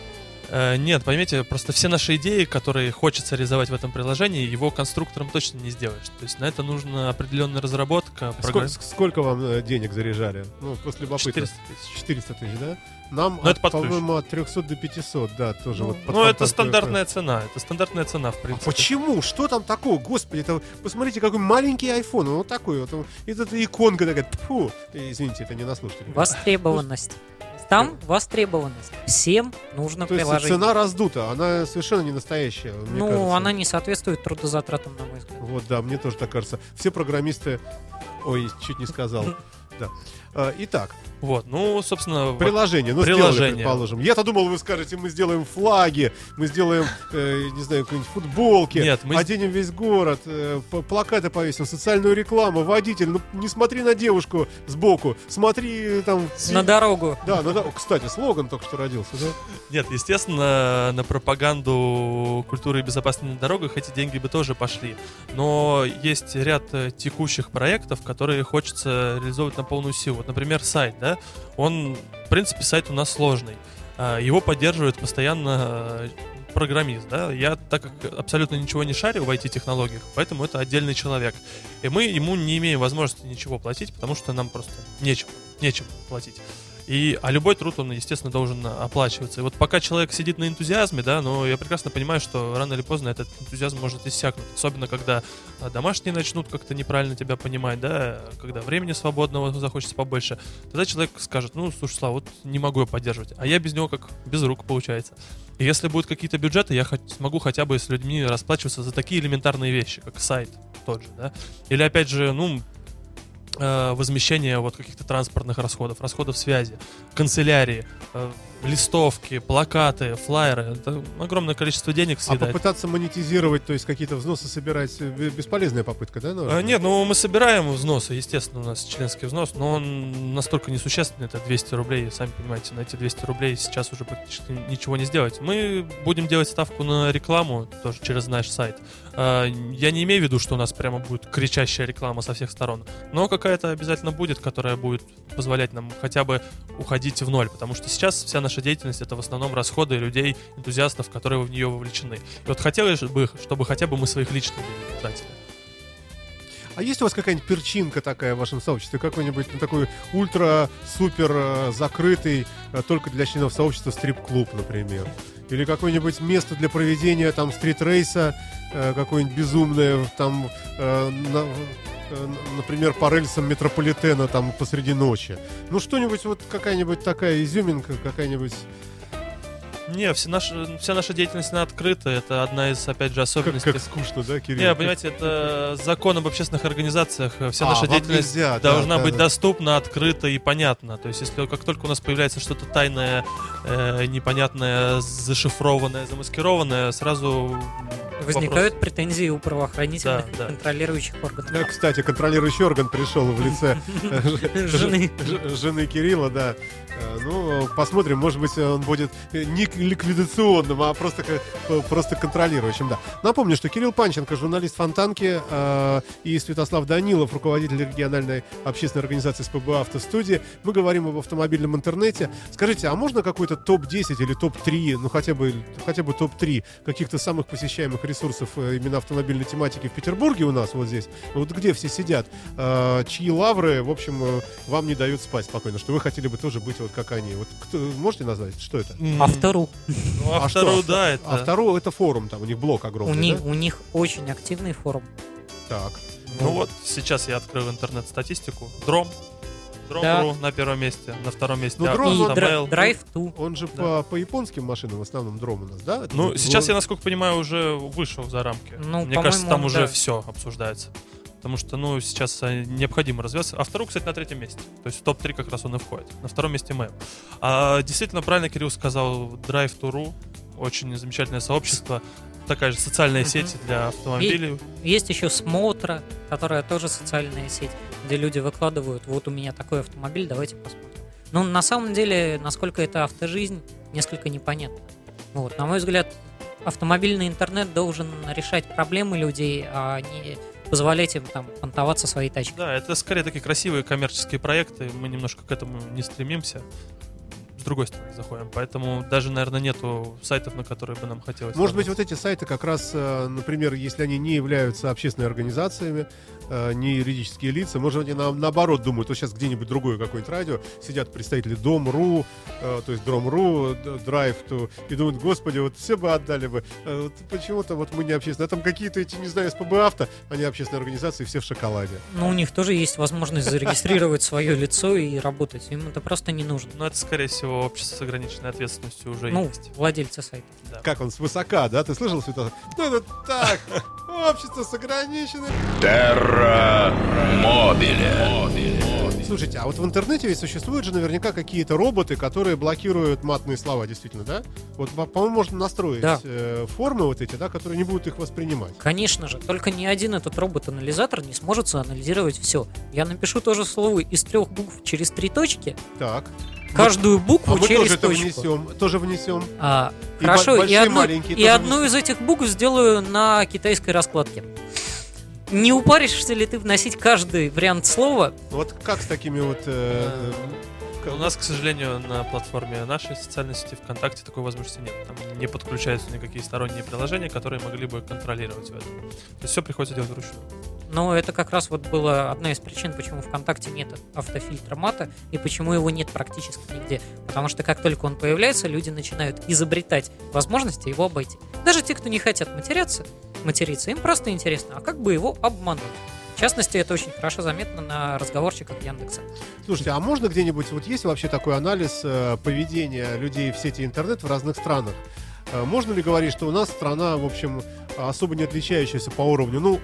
Э, Нет, поймите, просто все наши идеи, которые хочется реализовать в этом приложении, его конструктором точно не сделаешь. То есть на это нужна определенная разработка. Сколько, программ- сколько вам э, денег заряжали? Ну, после любопытства. 400 тысяч. 400 тысяч, да? Нам, Ну, от, по-моему, от 300 до 500, да, тоже вот. под Ну, это стандартная цена. Это стандартная цена, в А принципе. почему? Что там такого? Господи, это посмотрите, какой маленький iPhone. Он вот такой вот. он- И тут иконка такая. Фу. Извините, это не на слушателей. Востребованность. Там востребованность. Всем нужно То есть приложение. цена раздута, она совершенно не настоящая. ну, кажется. она не соответствует трудозатратам, на мой взгляд. Вот, да, мне тоже так кажется. Все программисты... Ой, чуть не сказал. Да. А, Итак, Вот, ну, собственно, приложение. Ну, сделали, приложение. предположим. Я-то думал, вы скажете, мы сделаем флаги, мы сделаем, э, не знаю, какие-нибудь футболки, Нет, мы- оденем весь город, э, плакаты повесим, социальную рекламу, водитель, ну, не смотри на девушку сбоку, смотри э, там... На дорогу. Да, ну да, кстати, слоган только что родился, да? Нет, естественно, на пропаганду культуры и безопасности на дорогах эти деньги бы тоже пошли. Но есть ряд э, текущих проектов, которые хочется реализовывать на полную силу. Вот, например, сайт, да? Он, в принципе, сайт у нас сложный. А, Его поддерживает постоянно э, программист, да, я так как абсолютно ничего не шарю в IT-технологиях, поэтому это отдельный человек. И мы ему не имеем возможности ничего платить, потому что нам просто нечем, нечем платить. И, а любой труд, он, естественно, должен оплачиваться. И вот пока человек сидит на энтузиазме, да, но я прекрасно понимаю, что рано или поздно этот энтузиазм может иссякнуть. Особенно, когда а, домашние начнут как-то неправильно тебя понимать, да, когда времени свободного захочется побольше. Тогда человек скажет, ну, слушай, Слава, вот не могу я поддерживать. А я без него как без рук получается. И если будут какие-то бюджеты, я хоть, смогу хотя бы с людьми расплачиваться за такие элементарные вещи, как сайт тот же, да. Или опять же, ну, возмещение вот каких-то транспортных расходов, расходов связи, канцелярии, э, листовки, плакаты, флайеры. Это огромное количество денег А съедает. попытаться монетизировать, то есть какие-то взносы собирать, э, бесполезная попытка, да? А, нет, ну мы собираем взносы, естественно, у нас членский взнос, но он настолько несущественный, это 200 рублей, сами понимаете, на эти 200 рублей сейчас уже практически ничего не сделать. Мы будем делать ставку на рекламу, тоже через наш сайт. А, Я не имею в виду, что у нас прямо будет кричащая реклама со всех сторон, но какая-то обязательно будет, которая будет позволять нам хотя бы уходить в ноль, потому что сейчас вся наша деятельность это в основном расходы людей, энтузиастов, которые в нее вовлечены. И вот хотелось бы, чтобы хотя бы мы своих личных денег тратили. А есть у вас какая-нибудь перчинка такая в вашем сообществе? Какой-нибудь ну, такой ультра-супер э, закрытый э, только для членов сообщества стрип-клуб, например? Или какое-нибудь место для проведения там стрит-рейса, э, какое-нибудь безумное, там, э, на- э, например, по рельсам метрополитена там посреди ночи? Ну, что-нибудь, вот какая-нибудь такая изюминка, какая-нибудь... Не, все наша, вся наша деятельность она открыта. Это одна из, опять же, Как, особенностей. как скучно, да, Кирилл? Не, понимаете, это закон об общественных организациях. Вся А, наша деятельность нельзя, да, должна да, быть да. доступна, открыта и понятна. То есть, если как только у нас появляется что-то тайное, э, непонятное, зашифрованное, замаскированное, сразу Возникают претензии у правоохранительных Да, да. контролирующих Да, органов. Э, Кстати, контролирующий орган пришел в лице э, жены Кирилла, да. Э, Ну, посмотрим, может быть, он будет э, не ликвидационным, а просто, э, просто контролирующим, да. Напомню, что Кирилл Панченко, журналист Фонтанки, э, и Святослав Данилов, руководитель региональной общественной организации СПБ «Автостудия». Мы говорим об автомобильном интернете. Скажите, а можно какой-то топ-10 или топ-3, ну, хотя бы, хотя бы топ-3 каких-то самых посещаемых ресурсов именно автомобильной тематики в Петербурге у нас вот здесь? Вот где все сидят? э, чьи лавры, в общем, вам не дают спать спокойно, что вы хотели бы тоже быть вот как они. Вот кто, можете назвать, что это? Автору. Ну, А автору, что? да, это. А второе это форум, там у них блок У огромный, них, да? у них очень активный форум. Так. Ну вот, сейчас я открыл интернет-статистику. Дром. Да. Дром.ру на первом месте, на втором месте. Ну, Дром, И он-. Drive 2. Он же Да. по, по японским машинам в основном дром у нас, да? Это Ну, сейчас я, насколько понимаю, уже вышел за рамки. Ну, Мне кажется, там уже все обсуждается. Потому что, ну, сейчас э, необходимо развиваться. А второй, кстати, на третьем месте. То есть в топ-3 как раз он и входит. На втором месте Мэп. А, действительно, правильно Кирилл сказал, Drive to очень замечательное сообщество. Такая же социальная Мгм. сеть для автомобилей. Есть еще Смотра, которая тоже социальная сеть, где люди выкладывают, вот у меня такой автомобиль, давайте посмотрим. Ну, на самом деле, насколько это автожизнь, несколько непонятно. Вот, на мой взгляд, автомобильный интернет должен решать проблемы людей, а не позволять им там понтоваться своей тачкой. Да, это скорее такие красивые коммерческие проекты. Мы немножко к этому не стремимся. С другой стороны заходим. Поэтому даже, наверное, нету сайтов, на которые бы нам хотелось. Может быть, вот эти сайты как раз, э, например, если они не являются общественными организациями, э, не юридические лица, может, они на- наоборот думают, вот сейчас где-нибудь другое какое-нибудь радио, сидят представители Дом.ру, э, то есть Дром.ру, Драйв.ту, и думают, господи, вот все бы отдали бы. Вот почему-то вот мы не общественные. А там какие-то эти, не знаю, СПБ авто, они общественные организации, все в шоколаде. Но у них тоже есть возможность зарегистрировать свое лицо и работать. Им это просто не нужно. Но это, скорее всего, общество с ограниченной ответственностью уже Ну, есть. владельцы сайта. Да. Как он, свысока, да? Ты слышал, Святослав? Ну, это так, общество с ограниченной... Terra Mobile. Слушайте, а вот в интернете ведь существуют же наверняка какие-то роботы, которые блокируют матные слова, действительно, да? Вот, по- по-моему, можно настроить Да. э, формы вот эти, да, которые не будут их воспринимать. Конечно же, только ни один этот робот-анализатор не сможет анализировать все. Я напишу тоже слово из трех букв через три точки, Так. каждую А букву мы через тоже это точку. внесем. Тоже внесем. А, И хорошо, бо- и, большие, одну, и одну из этих букв сделаю на китайской раскладке. Не упаришься ли ты вносить каждый вариант слова? Вот как с такими вот... э, У нас, к сожалению, на платформе нашей социальной сети ВКонтакте такой возможности нет. Там не подключаются никакие сторонние приложения, которые могли бы контролировать в этом. То есть все приходится делать вручную. Но это как раз вот была одна из причин, почему ВКонтакте нет автофильтра мата и почему его нет практически нигде. Потому что как только он появляется, люди начинают изобретать возможности его обойти. Даже те, кто не хотят матеряться, материться, им просто интересно, а как бы его обмануть? В частности, это очень хорошо заметно на разговорчиках Яндекса. Слушайте, а можно где-нибудь, вот есть вообще такой анализ э, поведения людей в сети интернет в разных странах? Э, можно ли говорить, что у нас страна, в общем, особо не отличающаяся по уровню, ну,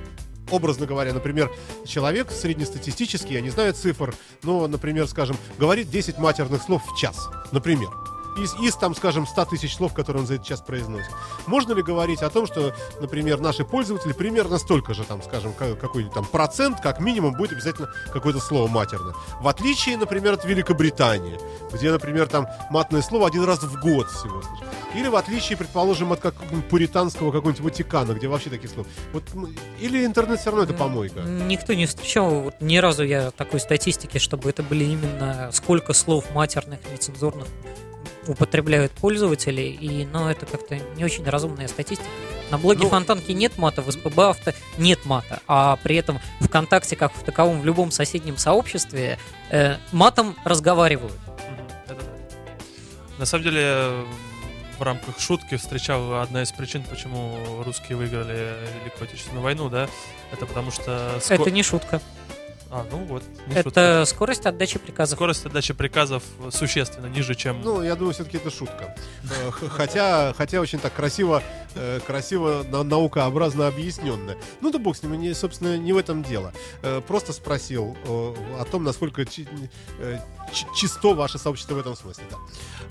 образно говоря, например, человек среднестатистический, я не знаю цифр, но, например, скажем, говорит 10 матерных слов в час, например из, из там, скажем, 100 тысяч слов, которые он за этот час произносит. Можно ли говорить о том, что, например, наши пользователи примерно столько же, там, скажем, какой-нибудь там процент, как минимум, будет обязательно какое-то слово матерное. В отличие, например, от Великобритании, где, например, там матное слово один раз в год всего. Или в отличие, предположим, от какого-нибудь пуританского какого-нибудь Ватикана, где вообще таких слов. Вот, или интернет все равно это помойка? Никто не встречал, вот, ни разу я такой статистики, чтобы это были именно сколько слов матерных, нецензурных употребляют пользователи, и, но ну, это как-то не очень разумная статистика. На блоге ну, Фонтанки нет мата, в СПБ авто нет мата, а при этом ВКонтакте, как в таковом в любом соседнем сообществе, э, матом разговаривают. На самом деле, в рамках шутки встречал одна из причин, почему русские выиграли Великую Отечественную войну, да, это потому что... Это не шутка. А, ну вот. Это шутка. скорость отдачи приказов. Скорость отдачи приказов существенно ниже, чем... Ну, я думаю, все-таки это шутка. Э, хотя, хотя очень так красиво, э, красиво наукообразно объясненная. Ну да бог с ним, не, собственно, не в этом дело. Э, просто спросил о том, насколько чисто ваше сообщество в этом смысле. Да.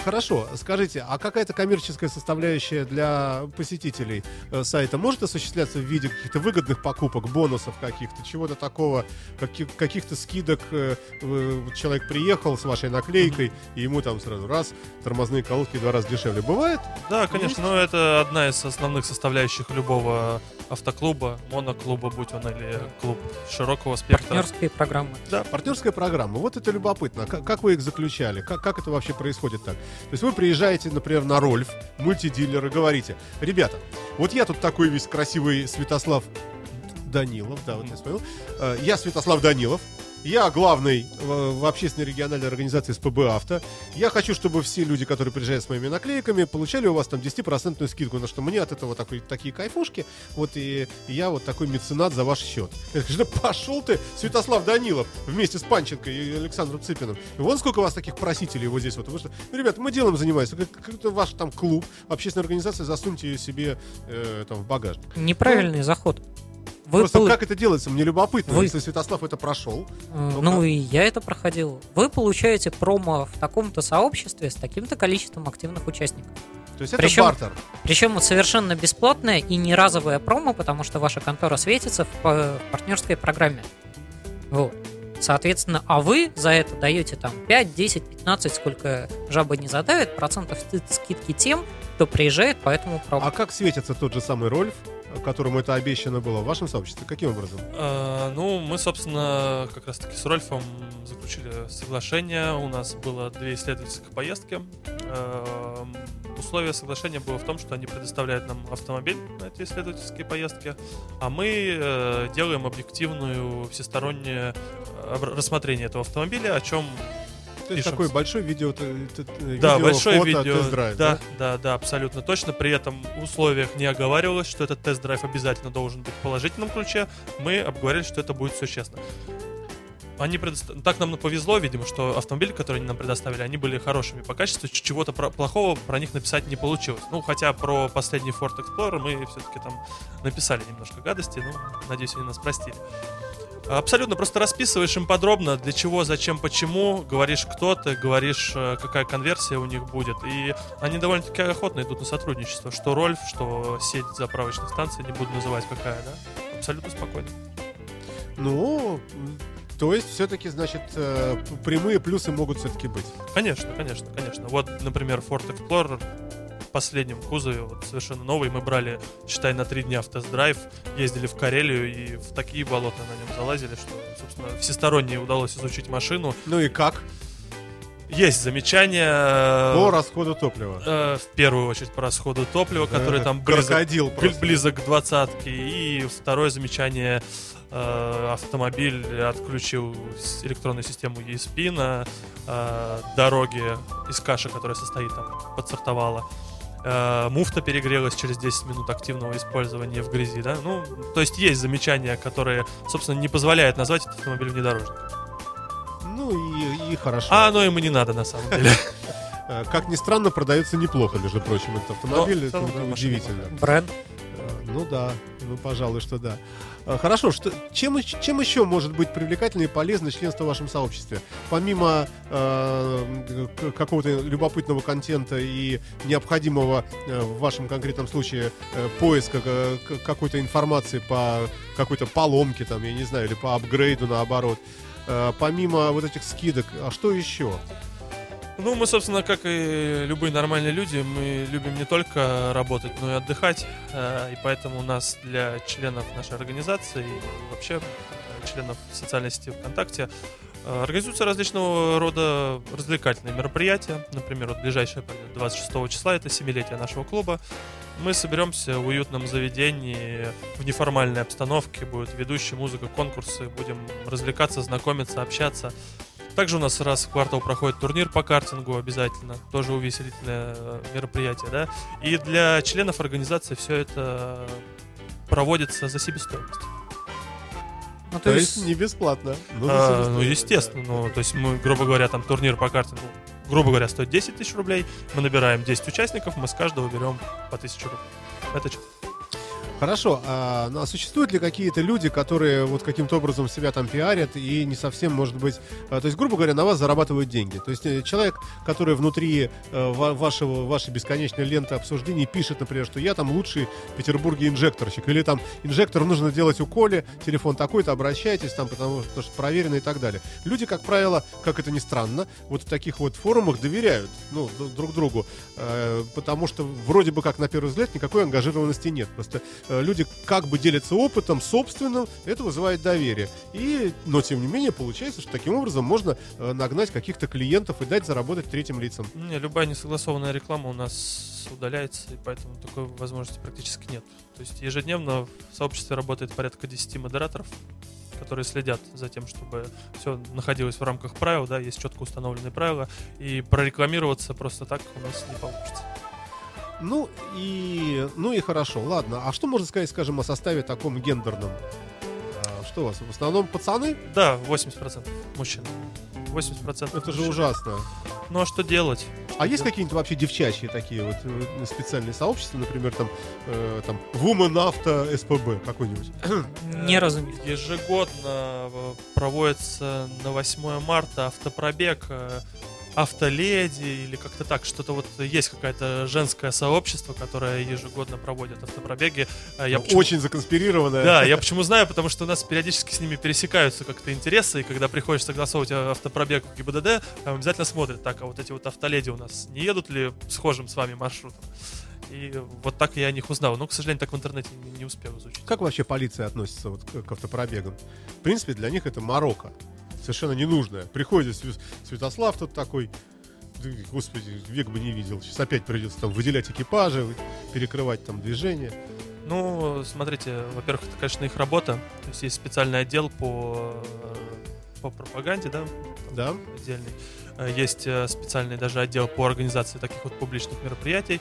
Хорошо, скажите, а какая-то коммерческая составляющая для посетителей сайта может осуществляться в виде каких-то выгодных покупок, бонусов каких-то, чего-то такого, каких, каких-то скидок э, человек приехал с вашей наклейкой, и ему там сразу раз, тормозные колодки в два раза дешевле. Бывает? Да, конечно, но это одна из основных составляющих любого автоклуба, моноклуба, будь он или клуб широкого спектра. Партнерские программы. Да, партнерская программа. Вот это любопытно. Как, как вы их заключали? Как, как это вообще происходит так? То есть вы приезжаете, например, на Рольф, мультидилер, и говорите, ребята, вот я тут такой весь красивый Святослав Данилов, да, вот я вспомнил. Э, я Святослав Данилов. Я главный в общественной региональной организации СПБ «Авто». Я хочу, чтобы все люди, которые приезжают с моими наклейками, получали у вас там 10% скидку, на что мне от этого такой, такие кайфушки. Вот и я вот такой меценат за ваш счет. Я да пошел ты, Святослав Данилов, вместе с Панченко и Александром Цыпиным. Вон сколько у вас таких просителей вот здесь вот. Вы что, ну, ребята, мы делом занимаемся. Как-то ваш там клуб, общественная организация, засуньте ее себе э, там в багажник. Неправильный ну, заход. Вы Просто пол... как это делается, мне любопытно, вы... если Святослав это прошел. Ну и я это проходил. Вы получаете промо в таком-то сообществе с таким-то количеством активных участников. То есть это причем, бартер. Причем совершенно бесплатное и не разовое промо, потому что ваша контора светится в, в партнерской программе. Вот. Соответственно, а вы за это даете там 5, 10, 15, сколько жаба не задавит, процентов скидки тем, кто приезжает по этому промо. А как светится тот же самый Рольф? Которому это обещано было в вашем сообществе? Каким образом? А, ну, мы, собственно, как раз-таки с Рольфом заключили соглашение. У нас было две исследовательских поездки. А, условие соглашения было в том, что они предоставляют нам автомобиль на эти исследовательские поездки, а мы э, делаем объективную всестороннее э, рассмотрение этого автомобиля, о чем то есть такой большой видео, да, видео большое фото, видео, тест-драйв, да, да, да, да, абсолютно точно. При этом в условиях не оговаривалось, что этот тест-драйв обязательно должен быть в положительном ключе. Мы обговорили, что это будет все честно. Они предостав... Так нам повезло, видимо, что автомобили, которые они нам предоставили, они были хорошими по качеству. Чего-то про... плохого про них написать не получилось. Ну, хотя про последний Ford Explorer мы все-таки там написали немножко гадости. Ну, надеюсь, они нас простили. Абсолютно, просто расписываешь им подробно, для чего, зачем, почему, говоришь кто ты, говоришь, э, какая конверсия у них будет. И они довольно-таки охотно идут на сотрудничество. Что Рольф, что сеть заправочных станций, не буду называть какая, да? Абсолютно спокойно. Ну, то есть, все-таки, значит, э, прямые плюсы могут все-таки быть. Конечно, конечно, конечно. Вот, например, Ford Explorer последнем кузове, вот совершенно новый, мы брали, считай, на три дня в тест-драйв, ездили в Карелию и в такие болота на нем залазили, что, собственно, всесторонне удалось изучить машину. Ну и как? Есть замечания э, По расходу топлива. э, в первую очередь по расходу топлива, который Это там близок, близок к двадцатке. И второе замечание э, автомобиль отключил электронную систему ESP на э, дороге из каши, которая состоит там, подсортовала. Э, муфта перегрелась через 10 минут активного использования в грязи, да? Ну, то есть есть замечания, которые, собственно, не позволяют назвать этот автомобиль внедорожником. Ну и, и хорошо. А оно ему не надо, на самом деле. Э, Как ни странно, продается неплохо, между прочим, этот автомобиль. Это удивительно. Бренд. Ну да, ну пожалуй, что да. Э, Хорошо, что, чем, чем еще может быть привлекательно и полезно членство в вашем сообществе? Помимо э, какого-то любопытного контента и необходимого э, в вашем конкретном случае э, поиска э, какой-то информации по какой-то поломке, там, я не знаю, или по апгрейду наоборот. Э, Помимо вот этих скидок, а что еще? Ну, мы, собственно, как и любые нормальные люди, мы любим не только работать, но и отдыхать. Э, И поэтому у нас для членов нашей организации и вообще э, членов социальной сети ВКонтакте э, организуются различного рода развлекательные мероприятия. Например, вот ближайшее пройдет 26 числа, это семилетие нашего клуба. Мы соберемся в уютном заведении, в неформальной обстановке, будет ведущий, музыка, конкурсы, будем развлекаться, знакомиться, общаться. Также у нас раз в квартал проходит турнир по картингу обязательно, тоже увеселительное э, мероприятие, да. И для членов организации все это проводится за себестоимость. Ну, То есть не бесплатно. но за А, ну, естественно, ну, то есть мы, грубо говоря, там турнир по картингу, грубо говоря, стоит 10 тысяч рублей, мы набираем 10 участников, мы с каждого берем по 1000 рублей. Это что? Хорошо, а, ну, а существуют ли какие-то люди, которые вот каким-то образом себя там пиарят и не совсем, может быть, а, то есть, грубо говоря, на вас зарабатывают деньги? То есть э, человек, который внутри ва- вашего, вашей бесконечной ленты обсуждений пишет, например, что я там лучший в Петербурге инжекторщик, или там инжектор нужно делать у Коли, телефон такой-то, обращайтесь там, потому что, что проверено и так далее. Люди, как правило, как это ни странно, вот в таких вот форумах доверяют ну, друг другу, э, потому что вроде бы как на первый взгляд никакой ангажированности нет. Просто люди как бы делятся опытом собственным, это вызывает доверие. И, но тем не менее получается, что таким образом можно э, нагнать каких-то клиентов и дать заработать третьим лицам. Не, любая несогласованная реклама у нас удаляется, и поэтому такой возможности практически нет. То есть ежедневно в сообществе работает порядка 10 модераторов, которые следят за тем, чтобы все находилось в рамках правил, да, есть четко установленные правила, и прорекламироваться просто так у нас не получится. Ну и, ну и хорошо, ладно. А что можно сказать, скажем, о составе таком гендерном? А, Что у вас? В основном пацаны? Да, 80% мужчин. 80% Это же мужчин. ужасно. Ну а что делать? А есть какие-нибудь вообще девчачьи такие вот э, специальные сообщества, например, там, э, там Woman Auto СПБ какой-нибудь? Ни разу не видел. Ежегодно э, проводится на 8 марта автопробег э, автоледи или как-то так, что-то вот есть какое-то женское сообщество, которое ежегодно проводит автопробеги. Э, Я почему- Очень законспирированная. Да, я почему знаю, потому что у нас периодически с ними пересекаются как-то интересы, и когда приходишь согласовывать э, автопробег в ГИБДД, там обязательно смотрят, так, а вот эти вот автоледи у нас не едут ли схожим с вами маршрутом? И вот так я о них узнал. Но, к сожалению, так в интернете не, не успел изучить. Как вообще полиция относится вот к, к автопробегам? В принципе, для них это Марокко. Совершенно ненужное. Приходит Свя- Святослав тут такой, господи, век бы не видел. Сейчас опять придется там выделять экипажи, перекрывать там движение. Ну, смотрите, во-первых, это, конечно, их работа. То есть есть специальный отдел по, э, по пропаганде, да, Да? отдельный. Э, Есть э, специальный даже отдел по организации таких вот публичных мероприятий.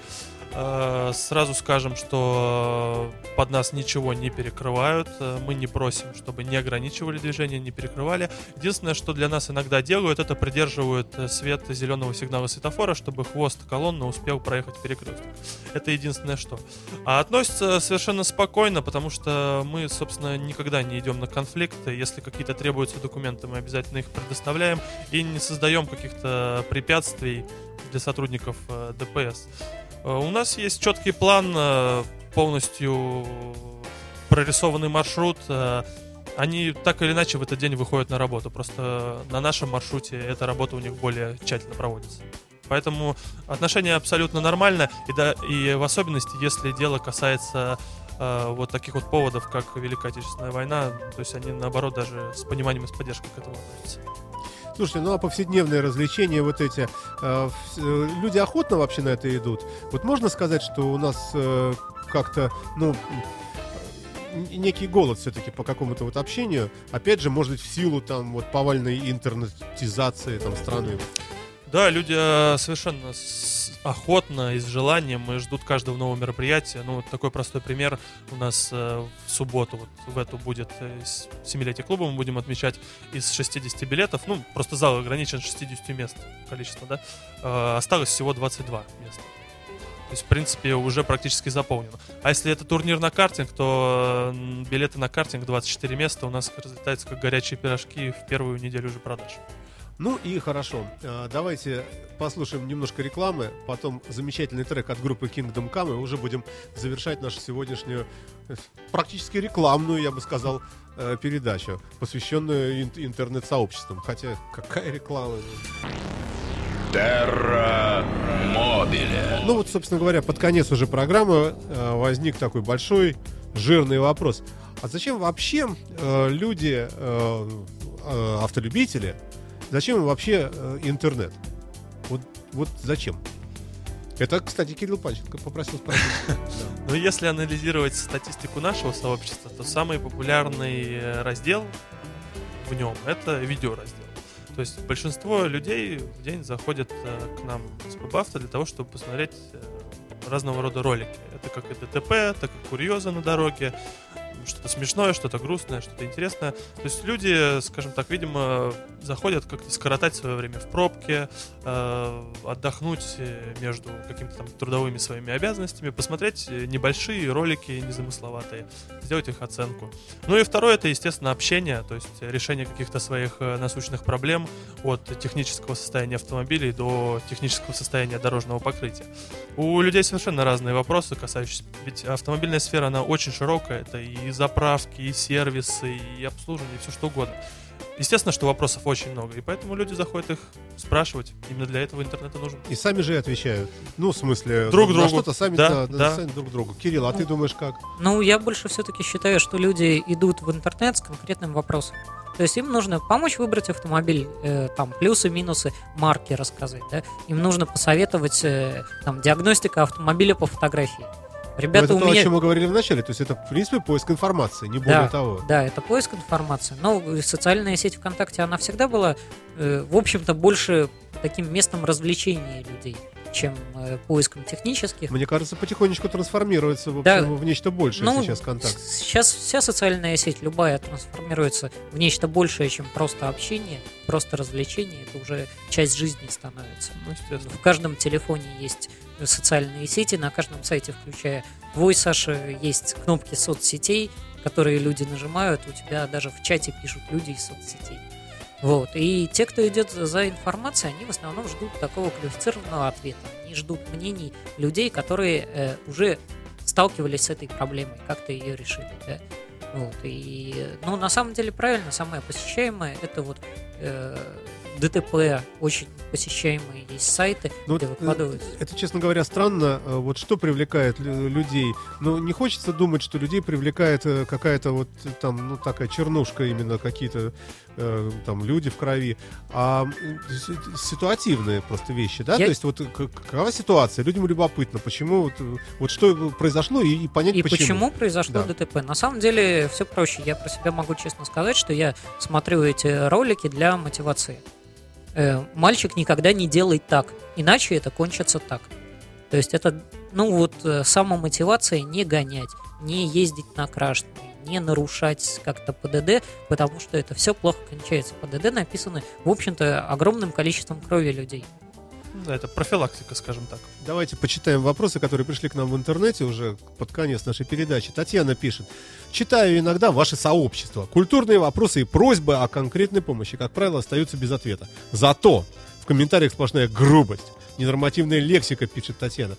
Э, Сразу скажем, что под нас ничего не перекрывают. Э, Мы не просим, чтобы не ограничивали движение, не перекрывали. Единственное, что для нас иногда делают, это придерживают э, свет зеленого сигнала светофора, чтобы хвост колонны успел проехать перекресток. Это единственное что. А относятся совершенно спокойно, потому что мы, собственно, никогда не идем на конфликты. Если какие-то требуются документы, мы обязательно их предоставляем и не создаем каких-то препятствий для сотрудников ДПС. Э, У нас есть четкий план, э, полностью прорисованный маршрут. э, Они так или иначе в этот день выходят на работу. Просто на нашем маршруте эта работа у них более тщательно проводится. Поэтому отношение абсолютно нормально, и, да, и в особенности, если дело касается э, вот таких вот поводов, как Великая Отечественная война, то есть они наоборот даже с пониманием и с поддержкой к этому относятся. Слушайте, ну а повседневные развлечения вот эти, вс- э, люди охотно вообще на это идут? Вот можно сказать, что у нас э, как-то, ну, некий голод все-таки по какому-то вот общению, опять же, может быть, в силу там вот повальной интернетизации там страны. Да, люди э, совершенно охотно и с желанием и ждут каждого нового мероприятия. Ну, вот такой простой пример. У нас э, в субботу, вот в эту будет э, семилетие клуба, мы будем отмечать из 60 билетов. Ну, просто зал ограничен 60 мест количество, да. Осталось всего 22 места. То есть, в принципе, уже практически заполнено. А если это турнир на картинг, то билеты на картинг 24 места у нас разлетаются как горячие пирожки в первую неделю уже продаж. Ну и хорошо. А, Давайте послушаем немножко рекламы, потом замечательный трек от группы Kingdom Come, и уже будем завершать нашу сегодняшнюю э, практически рекламную, я бы сказал, э, передачу, посвященную ин- интернет-сообществам. Хотя какая реклама? Терра Мобиле. Ну вот, собственно говоря, под конец уже программы э, возник такой большой жирный вопрос. А зачем вообще э, люди, э, э, автолюбители, зачем им вообще э, интернет? Вот, вот зачем? Это, кстати, Кирилл Панченко попросил спросить. Но если анализировать статистику нашего сообщества, то самый популярный э, раздел в нем это видеораздел. То есть большинство людей в день заходят э, к нам с PubAuto для того, чтобы посмотреть разного рода ролики. Это как и ДТП, так и курьезы на дороге, что-то смешное, что-то грустное, что-то интересное. То есть люди, скажем так, видимо, заходят как-то скоротать свое время в пробке, э, отдохнуть э, между какими-то там трудовыми своими обязанностями, посмотреть э, небольшие ролики незамысловатые, сделать их оценку. Ну и второе, это, естественно, общение, то есть решение каких-то своих э, насущных проблем от технического состояния автомобилей до технического состояния дорожного покрытия. У людей совершенно разные вопросы, касающиеся... Ведь автомобильная сфера, она очень широкая. Это и заправки, и сервисы, и обслуживание, и все что угодно. Естественно, что вопросов очень много, и поэтому люди заходят их спрашивать. Именно для этого интернет и нужен. И сами же и отвечают. Ну, в смысле, Друг на другу. что-то сами, Да, да, да. сами друг другу. Кирилл, а ты думаешь как? Ну, я больше все-таки считаю, что люди идут в интернет с конкретным вопросом. То есть им нужно помочь выбрать автомобиль, э, там плюсы, минусы, марки рассказать, да. Им нужно посоветовать э, там диагностика автомобиля по фотографии. Ребята, это у то, о меня... чем мы говорили в начале. То есть это, в принципе, поиск информации, не более Да, того. Да, это поиск информации. Но социальная сеть ВКонтакте, она всегда была, э, в общем-то, больше таким местом развлечения людей, чем э, поиском технических. Мне кажется, потихонечку трансформируется в, Да. общем, в нечто большее Ну, сейчас контакт. с- Сейчас вся социальная сеть, любая, трансформируется в нечто большее, чем просто общение, просто развлечение. Это уже часть жизни становится. Ну. В каждом телефоне есть социальные сети, на каждом сайте, включая твой, Саша, есть кнопки соцсетей, которые люди нажимают, у тебя даже в чате пишут люди из соцсетей. Вот. И те, кто идет за- информацией, они в основном ждут такого квалифицированного ответа. Они ждут мнений людей, которые э, уже сталкивались с этой проблемой, как-то ее решили. да. Вот. И, ну, на самом деле, правильно, самое посещаемое это вот э, ДТП, очень посещаемые есть сайты, Ну, где э, выкладываются. Это, честно говоря, странно. Э, Вот что привлекает лю- людей? Ну, не хочется думать, что людей привлекает э, какая-то вот там, ну, такая чернушка именно, какие-то э, там люди в крови, а ситуативные просто вещи, да? Я- То есть вот какова ситуация? Людям любопытно, почему вот, вот что произошло и, и понять И почему. почему произошло Да. ДТП? На самом деле все проще. Я про себя могу честно сказать, что я смотрю эти ролики для мотивации. Э, мальчик никогда не делает так, иначе это кончится так. То есть это, ну вот, э, самомотивация не гонять, не ездить на крашеные, не нарушать как-то ПДД, потому что это все плохо кончается. ПДД написаны, в общем-то, огромным количеством крови людей. Это профилактика, скажем так. Давайте почитаем вопросы, которые пришли к нам в интернете уже под конец нашей передачи. Татьяна пишет. Читаю иногда ваши сообщества. Культурные вопросы и просьбы о конкретной помощи, как правило, остаются без ответа. Зато в комментариях сплошная грубость. Ненормативная лексика, пишет Татьяна.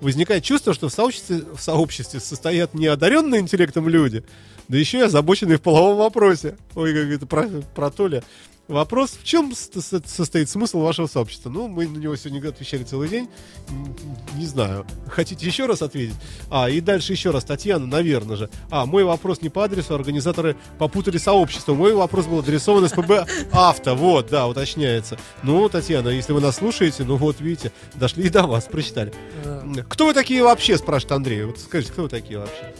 Возникает чувство, что в сообществе, в сообществе состоят неодаренные интеллектом люди, да еще и озабоченные в половом вопросе. Ой, как это про, про Толя. Вопрос, в чем состоит смысл вашего сообщества? Ну, мы на него сегодня отвечали целый день. Не знаю. Хотите еще раз ответить? А, и дальше еще раз. Татьяна, наверное же. А, мой вопрос не по адресу, организаторы попутали сообщество. Мой вопрос был адресован СПБ Авто. Вот, да, уточняется. Ну, Татьяна, если вы нас слушаете, ну вот, видите, дошли и до вас, прочитали. Э, Кто вы такие вообще, спрашивает Андрей. Вот скажите, кто вы такие вообще?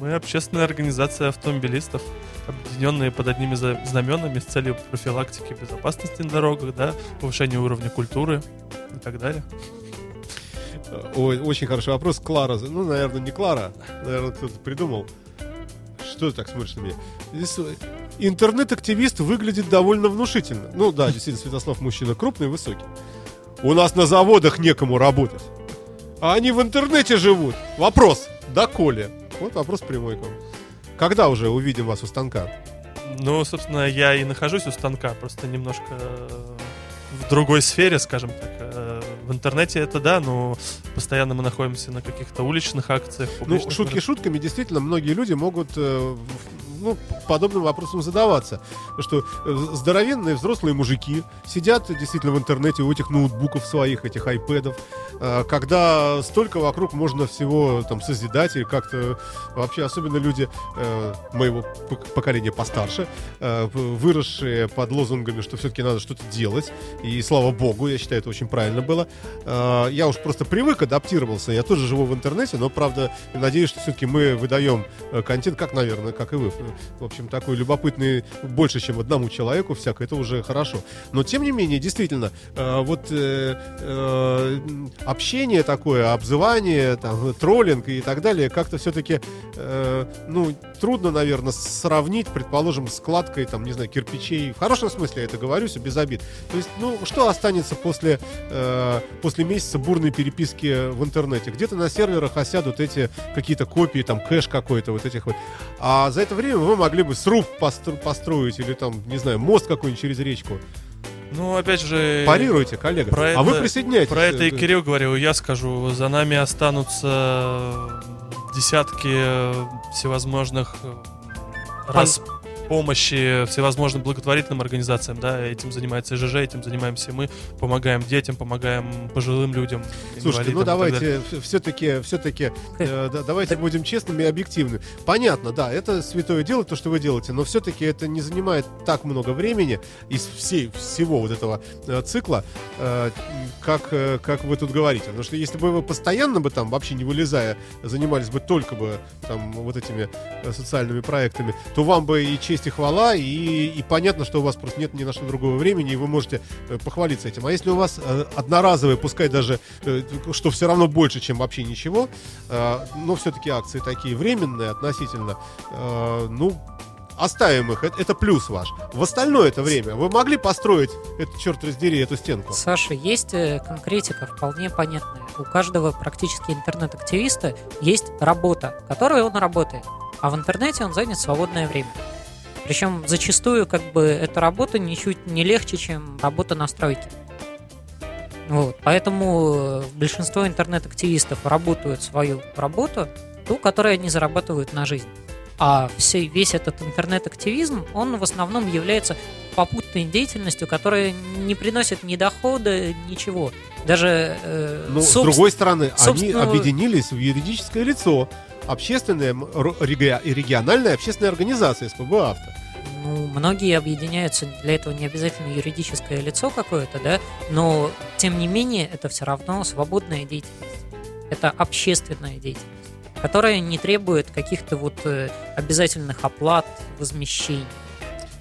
Мы общественная организация автомобилистов, объединенные под одними знаменами с целью профилактики безопасности на дорогах, да, повышения уровня культуры и так далее. Ой, очень хороший вопрос. Клара. Ну, наверное, не Клара. Наверное, кто-то придумал. Что ты так смотришь на меня? Здесь интернет-активист выглядит довольно внушительно. Ну да, действительно, Святослав мужчина крупный высокий. У нас на заводах некому работать. А они в интернете живут. Вопрос. Да, Коля? Вот вопрос прямой к вам. Когда уже увидим вас у станка? Ну, собственно, я и нахожусь у станка, просто немножко э, в другой сфере, скажем так. Э, В интернете это да, но постоянно мы находимся на каких-то уличных акциях. Ну, шутки шутками, действительно, многие люди могут э, ну, подобным вопросом задаваться. Что э, здоровенные взрослые мужики сидят действительно в интернете у этих ноутбуков своих, этих айпэдов, э, когда столько вокруг можно всего там созидать и как-то вообще, особенно люди э, моего пок- поколения постарше, э, выросшие под лозунгами, что все-таки надо что-то делать. И слава богу, я считаю, это очень правильно было. Э, Я уж просто привык, адаптировался. Я тоже живу в интернете, но, правда, надеюсь, что все-таки мы выдаем контент, как, наверное, как и вы. В общем, такой любопытный больше, чем одному человеку, всяко, это уже хорошо. Но, тем не менее, действительно, э, вот э, э, общение такое, обзывание, там, троллинг и так далее, как-то все-таки, ну, трудно, наверное, сравнить, предположим, с кладкой, там, не знаю, кирпичей. В хорошем смысле я это говорю, все без обид. То есть, ну, что останется после, э, после месяца бурной переписки в интернете? Где-то на серверах осядут эти какие-то копии, там, кэш какой-то, вот этих вот. А за это время вы могли бы сруб постро- построить или там, не знаю, мост какой-нибудь через речку. Ну, опять же... Парируйте, коллега. про а вы это- присоединяйтесь. Про это и Э, Кирилл говорил, я скажу. За нами останутся десятки всевозможных э, раз помощи всевозможным благотворительным организациям, да, этим занимается ЖЖ, этим занимаемся мы, помогаем детям, помогаем пожилым людям. Слушайте, ну давайте все-таки, все-таки, давайте будем честными и объективны. Понятно, да, это святое дело, то, что вы делаете, но все-таки это не занимает так много времени из всей, всего вот этого э, цикла, э, как, э, как вы тут говорите. Потому что если бы вы постоянно бы там, вообще не вылезая, занимались бы только бы там вот этими э, социальными проектами, то вам бы и честь, и хвала, и, и понятно, что у вас просто нет ни на что другого времени, и вы можете э, похвалиться этим. А если у вас э, одноразовые, пускай даже, э, что все равно больше, чем вообще ничего, э, но все-таки акции такие временные относительно, э, ну, оставим их, это, это плюс ваш. В остальное это время вы могли построить, это, черт раздери, эту стенку? Саша, есть э, конкретика вполне понятная. У каждого практически интернет-активиста есть работа, которой он работает. А в интернете он занят свободное время. Причем зачастую как бы эта работа ничуть не легче, чем работа на стройке. Вот. Поэтому э, большинство интернет-активистов работают свою работу, ту, которой они зарабатывают на жизнь. А все, весь этот интернет-активизм, он в основном является попутной деятельностью, которая не приносит ни дохода, ничего. Даже э, Ну, с собс- другой стороны, они собственно- объединились в юридическое лицо. Общественная, реги- региональная общественная организация СПБ «Авто». Ну, многие объединяются, для этого не обязательно юридическое лицо какое-то, да, но тем не менее это все равно свободная деятельность. Это общественная деятельность, которая не требует каких-то вот э, обязательных оплат, возмещений.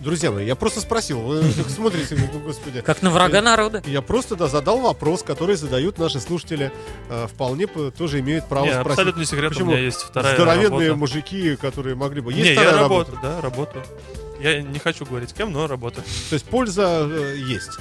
Друзья мои, я просто спросил, вы смотрите, ну, господи. Как на врага народа. Я просто да, задал вопрос, который задают наши слушатели. Э, вполне по- тоже имеют право Не, спросить. абсолютно не секрет, Почему? у меня есть вторая Здоровенные работа. мужики, которые могли бы... Есть Не, вторая я работа? работаю, да, работаю. Я не хочу говорить с кем, но работаю. То есть польза э, есть.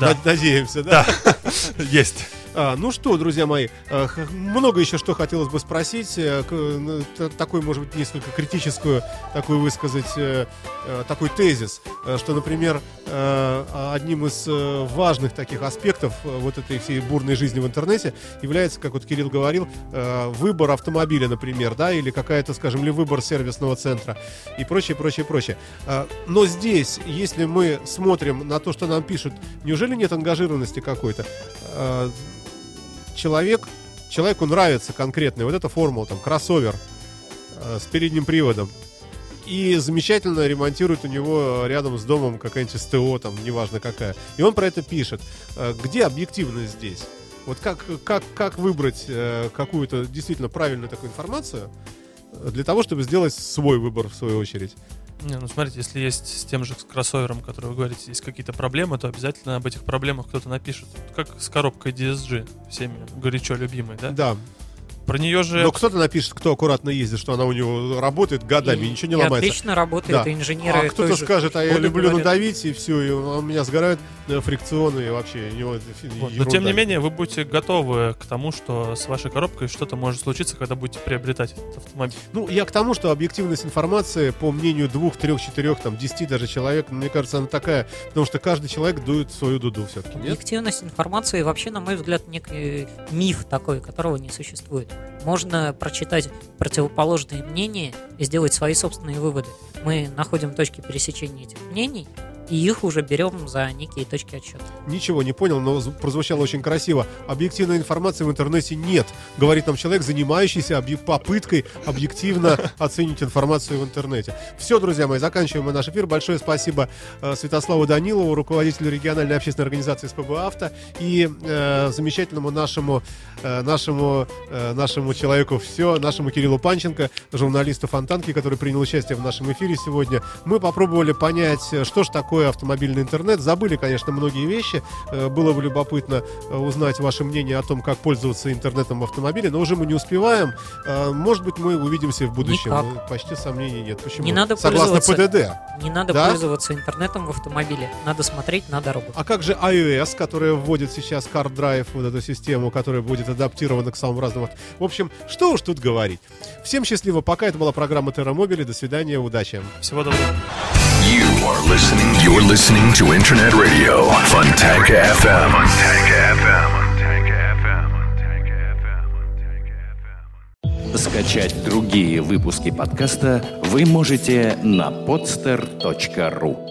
Да. Над- Надеемся, да? Есть. А, ну что, друзья мои, х- много еще что хотелось бы спросить. э, ну, Такой, может быть, несколько критическую, такую высказать, э, э, такой тезис, что, например, э, одним из важных таких аспектов вот этой всей бурной жизни в интернете является, как вот Кирилл говорил, выбор автомобиля, например, да, или какая-то, скажем, ли выбор сервисного центра и прочее, прочее, прочее. А, Но здесь, если мы смотрим на то, что нам пишут, неужели нет ангажированности какой-то? Человек, человеку нравится конкретный, вот эта формула, там, кроссовер а, с передним приводом, и замечательно ремонтирует у него рядом с домом какая-нибудь СТО, там, неважно какая. И он про это пишет. А, Где объективность здесь? Вот как, как, как выбрать э, какую-то действительно правильную такую информацию э, для того, чтобы сделать свой выбор в свою очередь? Не, ну смотрите, если есть с тем же кроссовером, который вы говорите, есть какие-то проблемы, то обязательно об этих проблемах кто-то напишет. Как с коробкой DSG, всеми горячо любимой, да? Да. Про нее же... Но кто-то напишет, кто аккуратно ездит, что она у него работает годами, И- ничего не и ломается. отлично работает, Да. и инженеры А кто-то скажет, а я люблю говорят. надавить, и все, и у меня сгорают э, фрикционы, и вообще у него это фи- Вот, Но тем не менее, вы будете готовы к тому, что с вашей коробкой что-то может случиться, когда будете приобретать этот автомобиль. Ну, я к тому, что объективность информации, по мнению двух, трех, четырех, там, десяти даже человек, мне кажется, она такая, потому что каждый человек дует свою дуду все-таки? Объективность информации вообще, на мой взгляд, некий миф такой, которого не существует. Можно прочитать противоположные мнения и сделать свои собственные выводы. Мы находим точки пересечения этих мнений и их уже берем за некие точки отсчета. Ничего не понял, но зв- прозвучало очень красиво. Объективной информации в интернете нет, говорит нам человек, занимающийся объ- попыткой объективно оценить информацию в интернете. Все, друзья мои, заканчиваем мы наш эфир. Большое спасибо э, Святославу Данилову, руководителю региональной общественной организации СПБ «Авто» и э, замечательному нашему, э, нашему, э, нашему человеку все, нашему Кириллу Панченко, журналисту Фонтанки, который принял участие в нашем эфире сегодня. Мы попробовали понять, э, что же такое автомобильный интернет. Забыли, конечно, многие вещи. Э, Было бы любопытно э, узнать ваше мнение о том, как пользоваться интернетом в автомобиле, но уже мы не успеваем. Э, Может быть, мы увидимся в будущем. Никак. Э, Почти сомнений нет. Почему? Не надо Согласно пользоваться. ПДД. Не надо Да? пользоваться интернетом в автомобиле. Надо смотреть на дорогу. А как же iOS, которая вводит сейчас Car Drive, вот эту систему, которая будет адаптирована к самым разным... В общем, что уж тут говорить. Всем счастливо. Пока это была программа Терра Мобили. До свидания. Удачи. Всего доброго. You are listening. You're listening to Internet Radio, Funtank FM. FM. Скачать другие выпуски подкаста вы можете на podster.ru.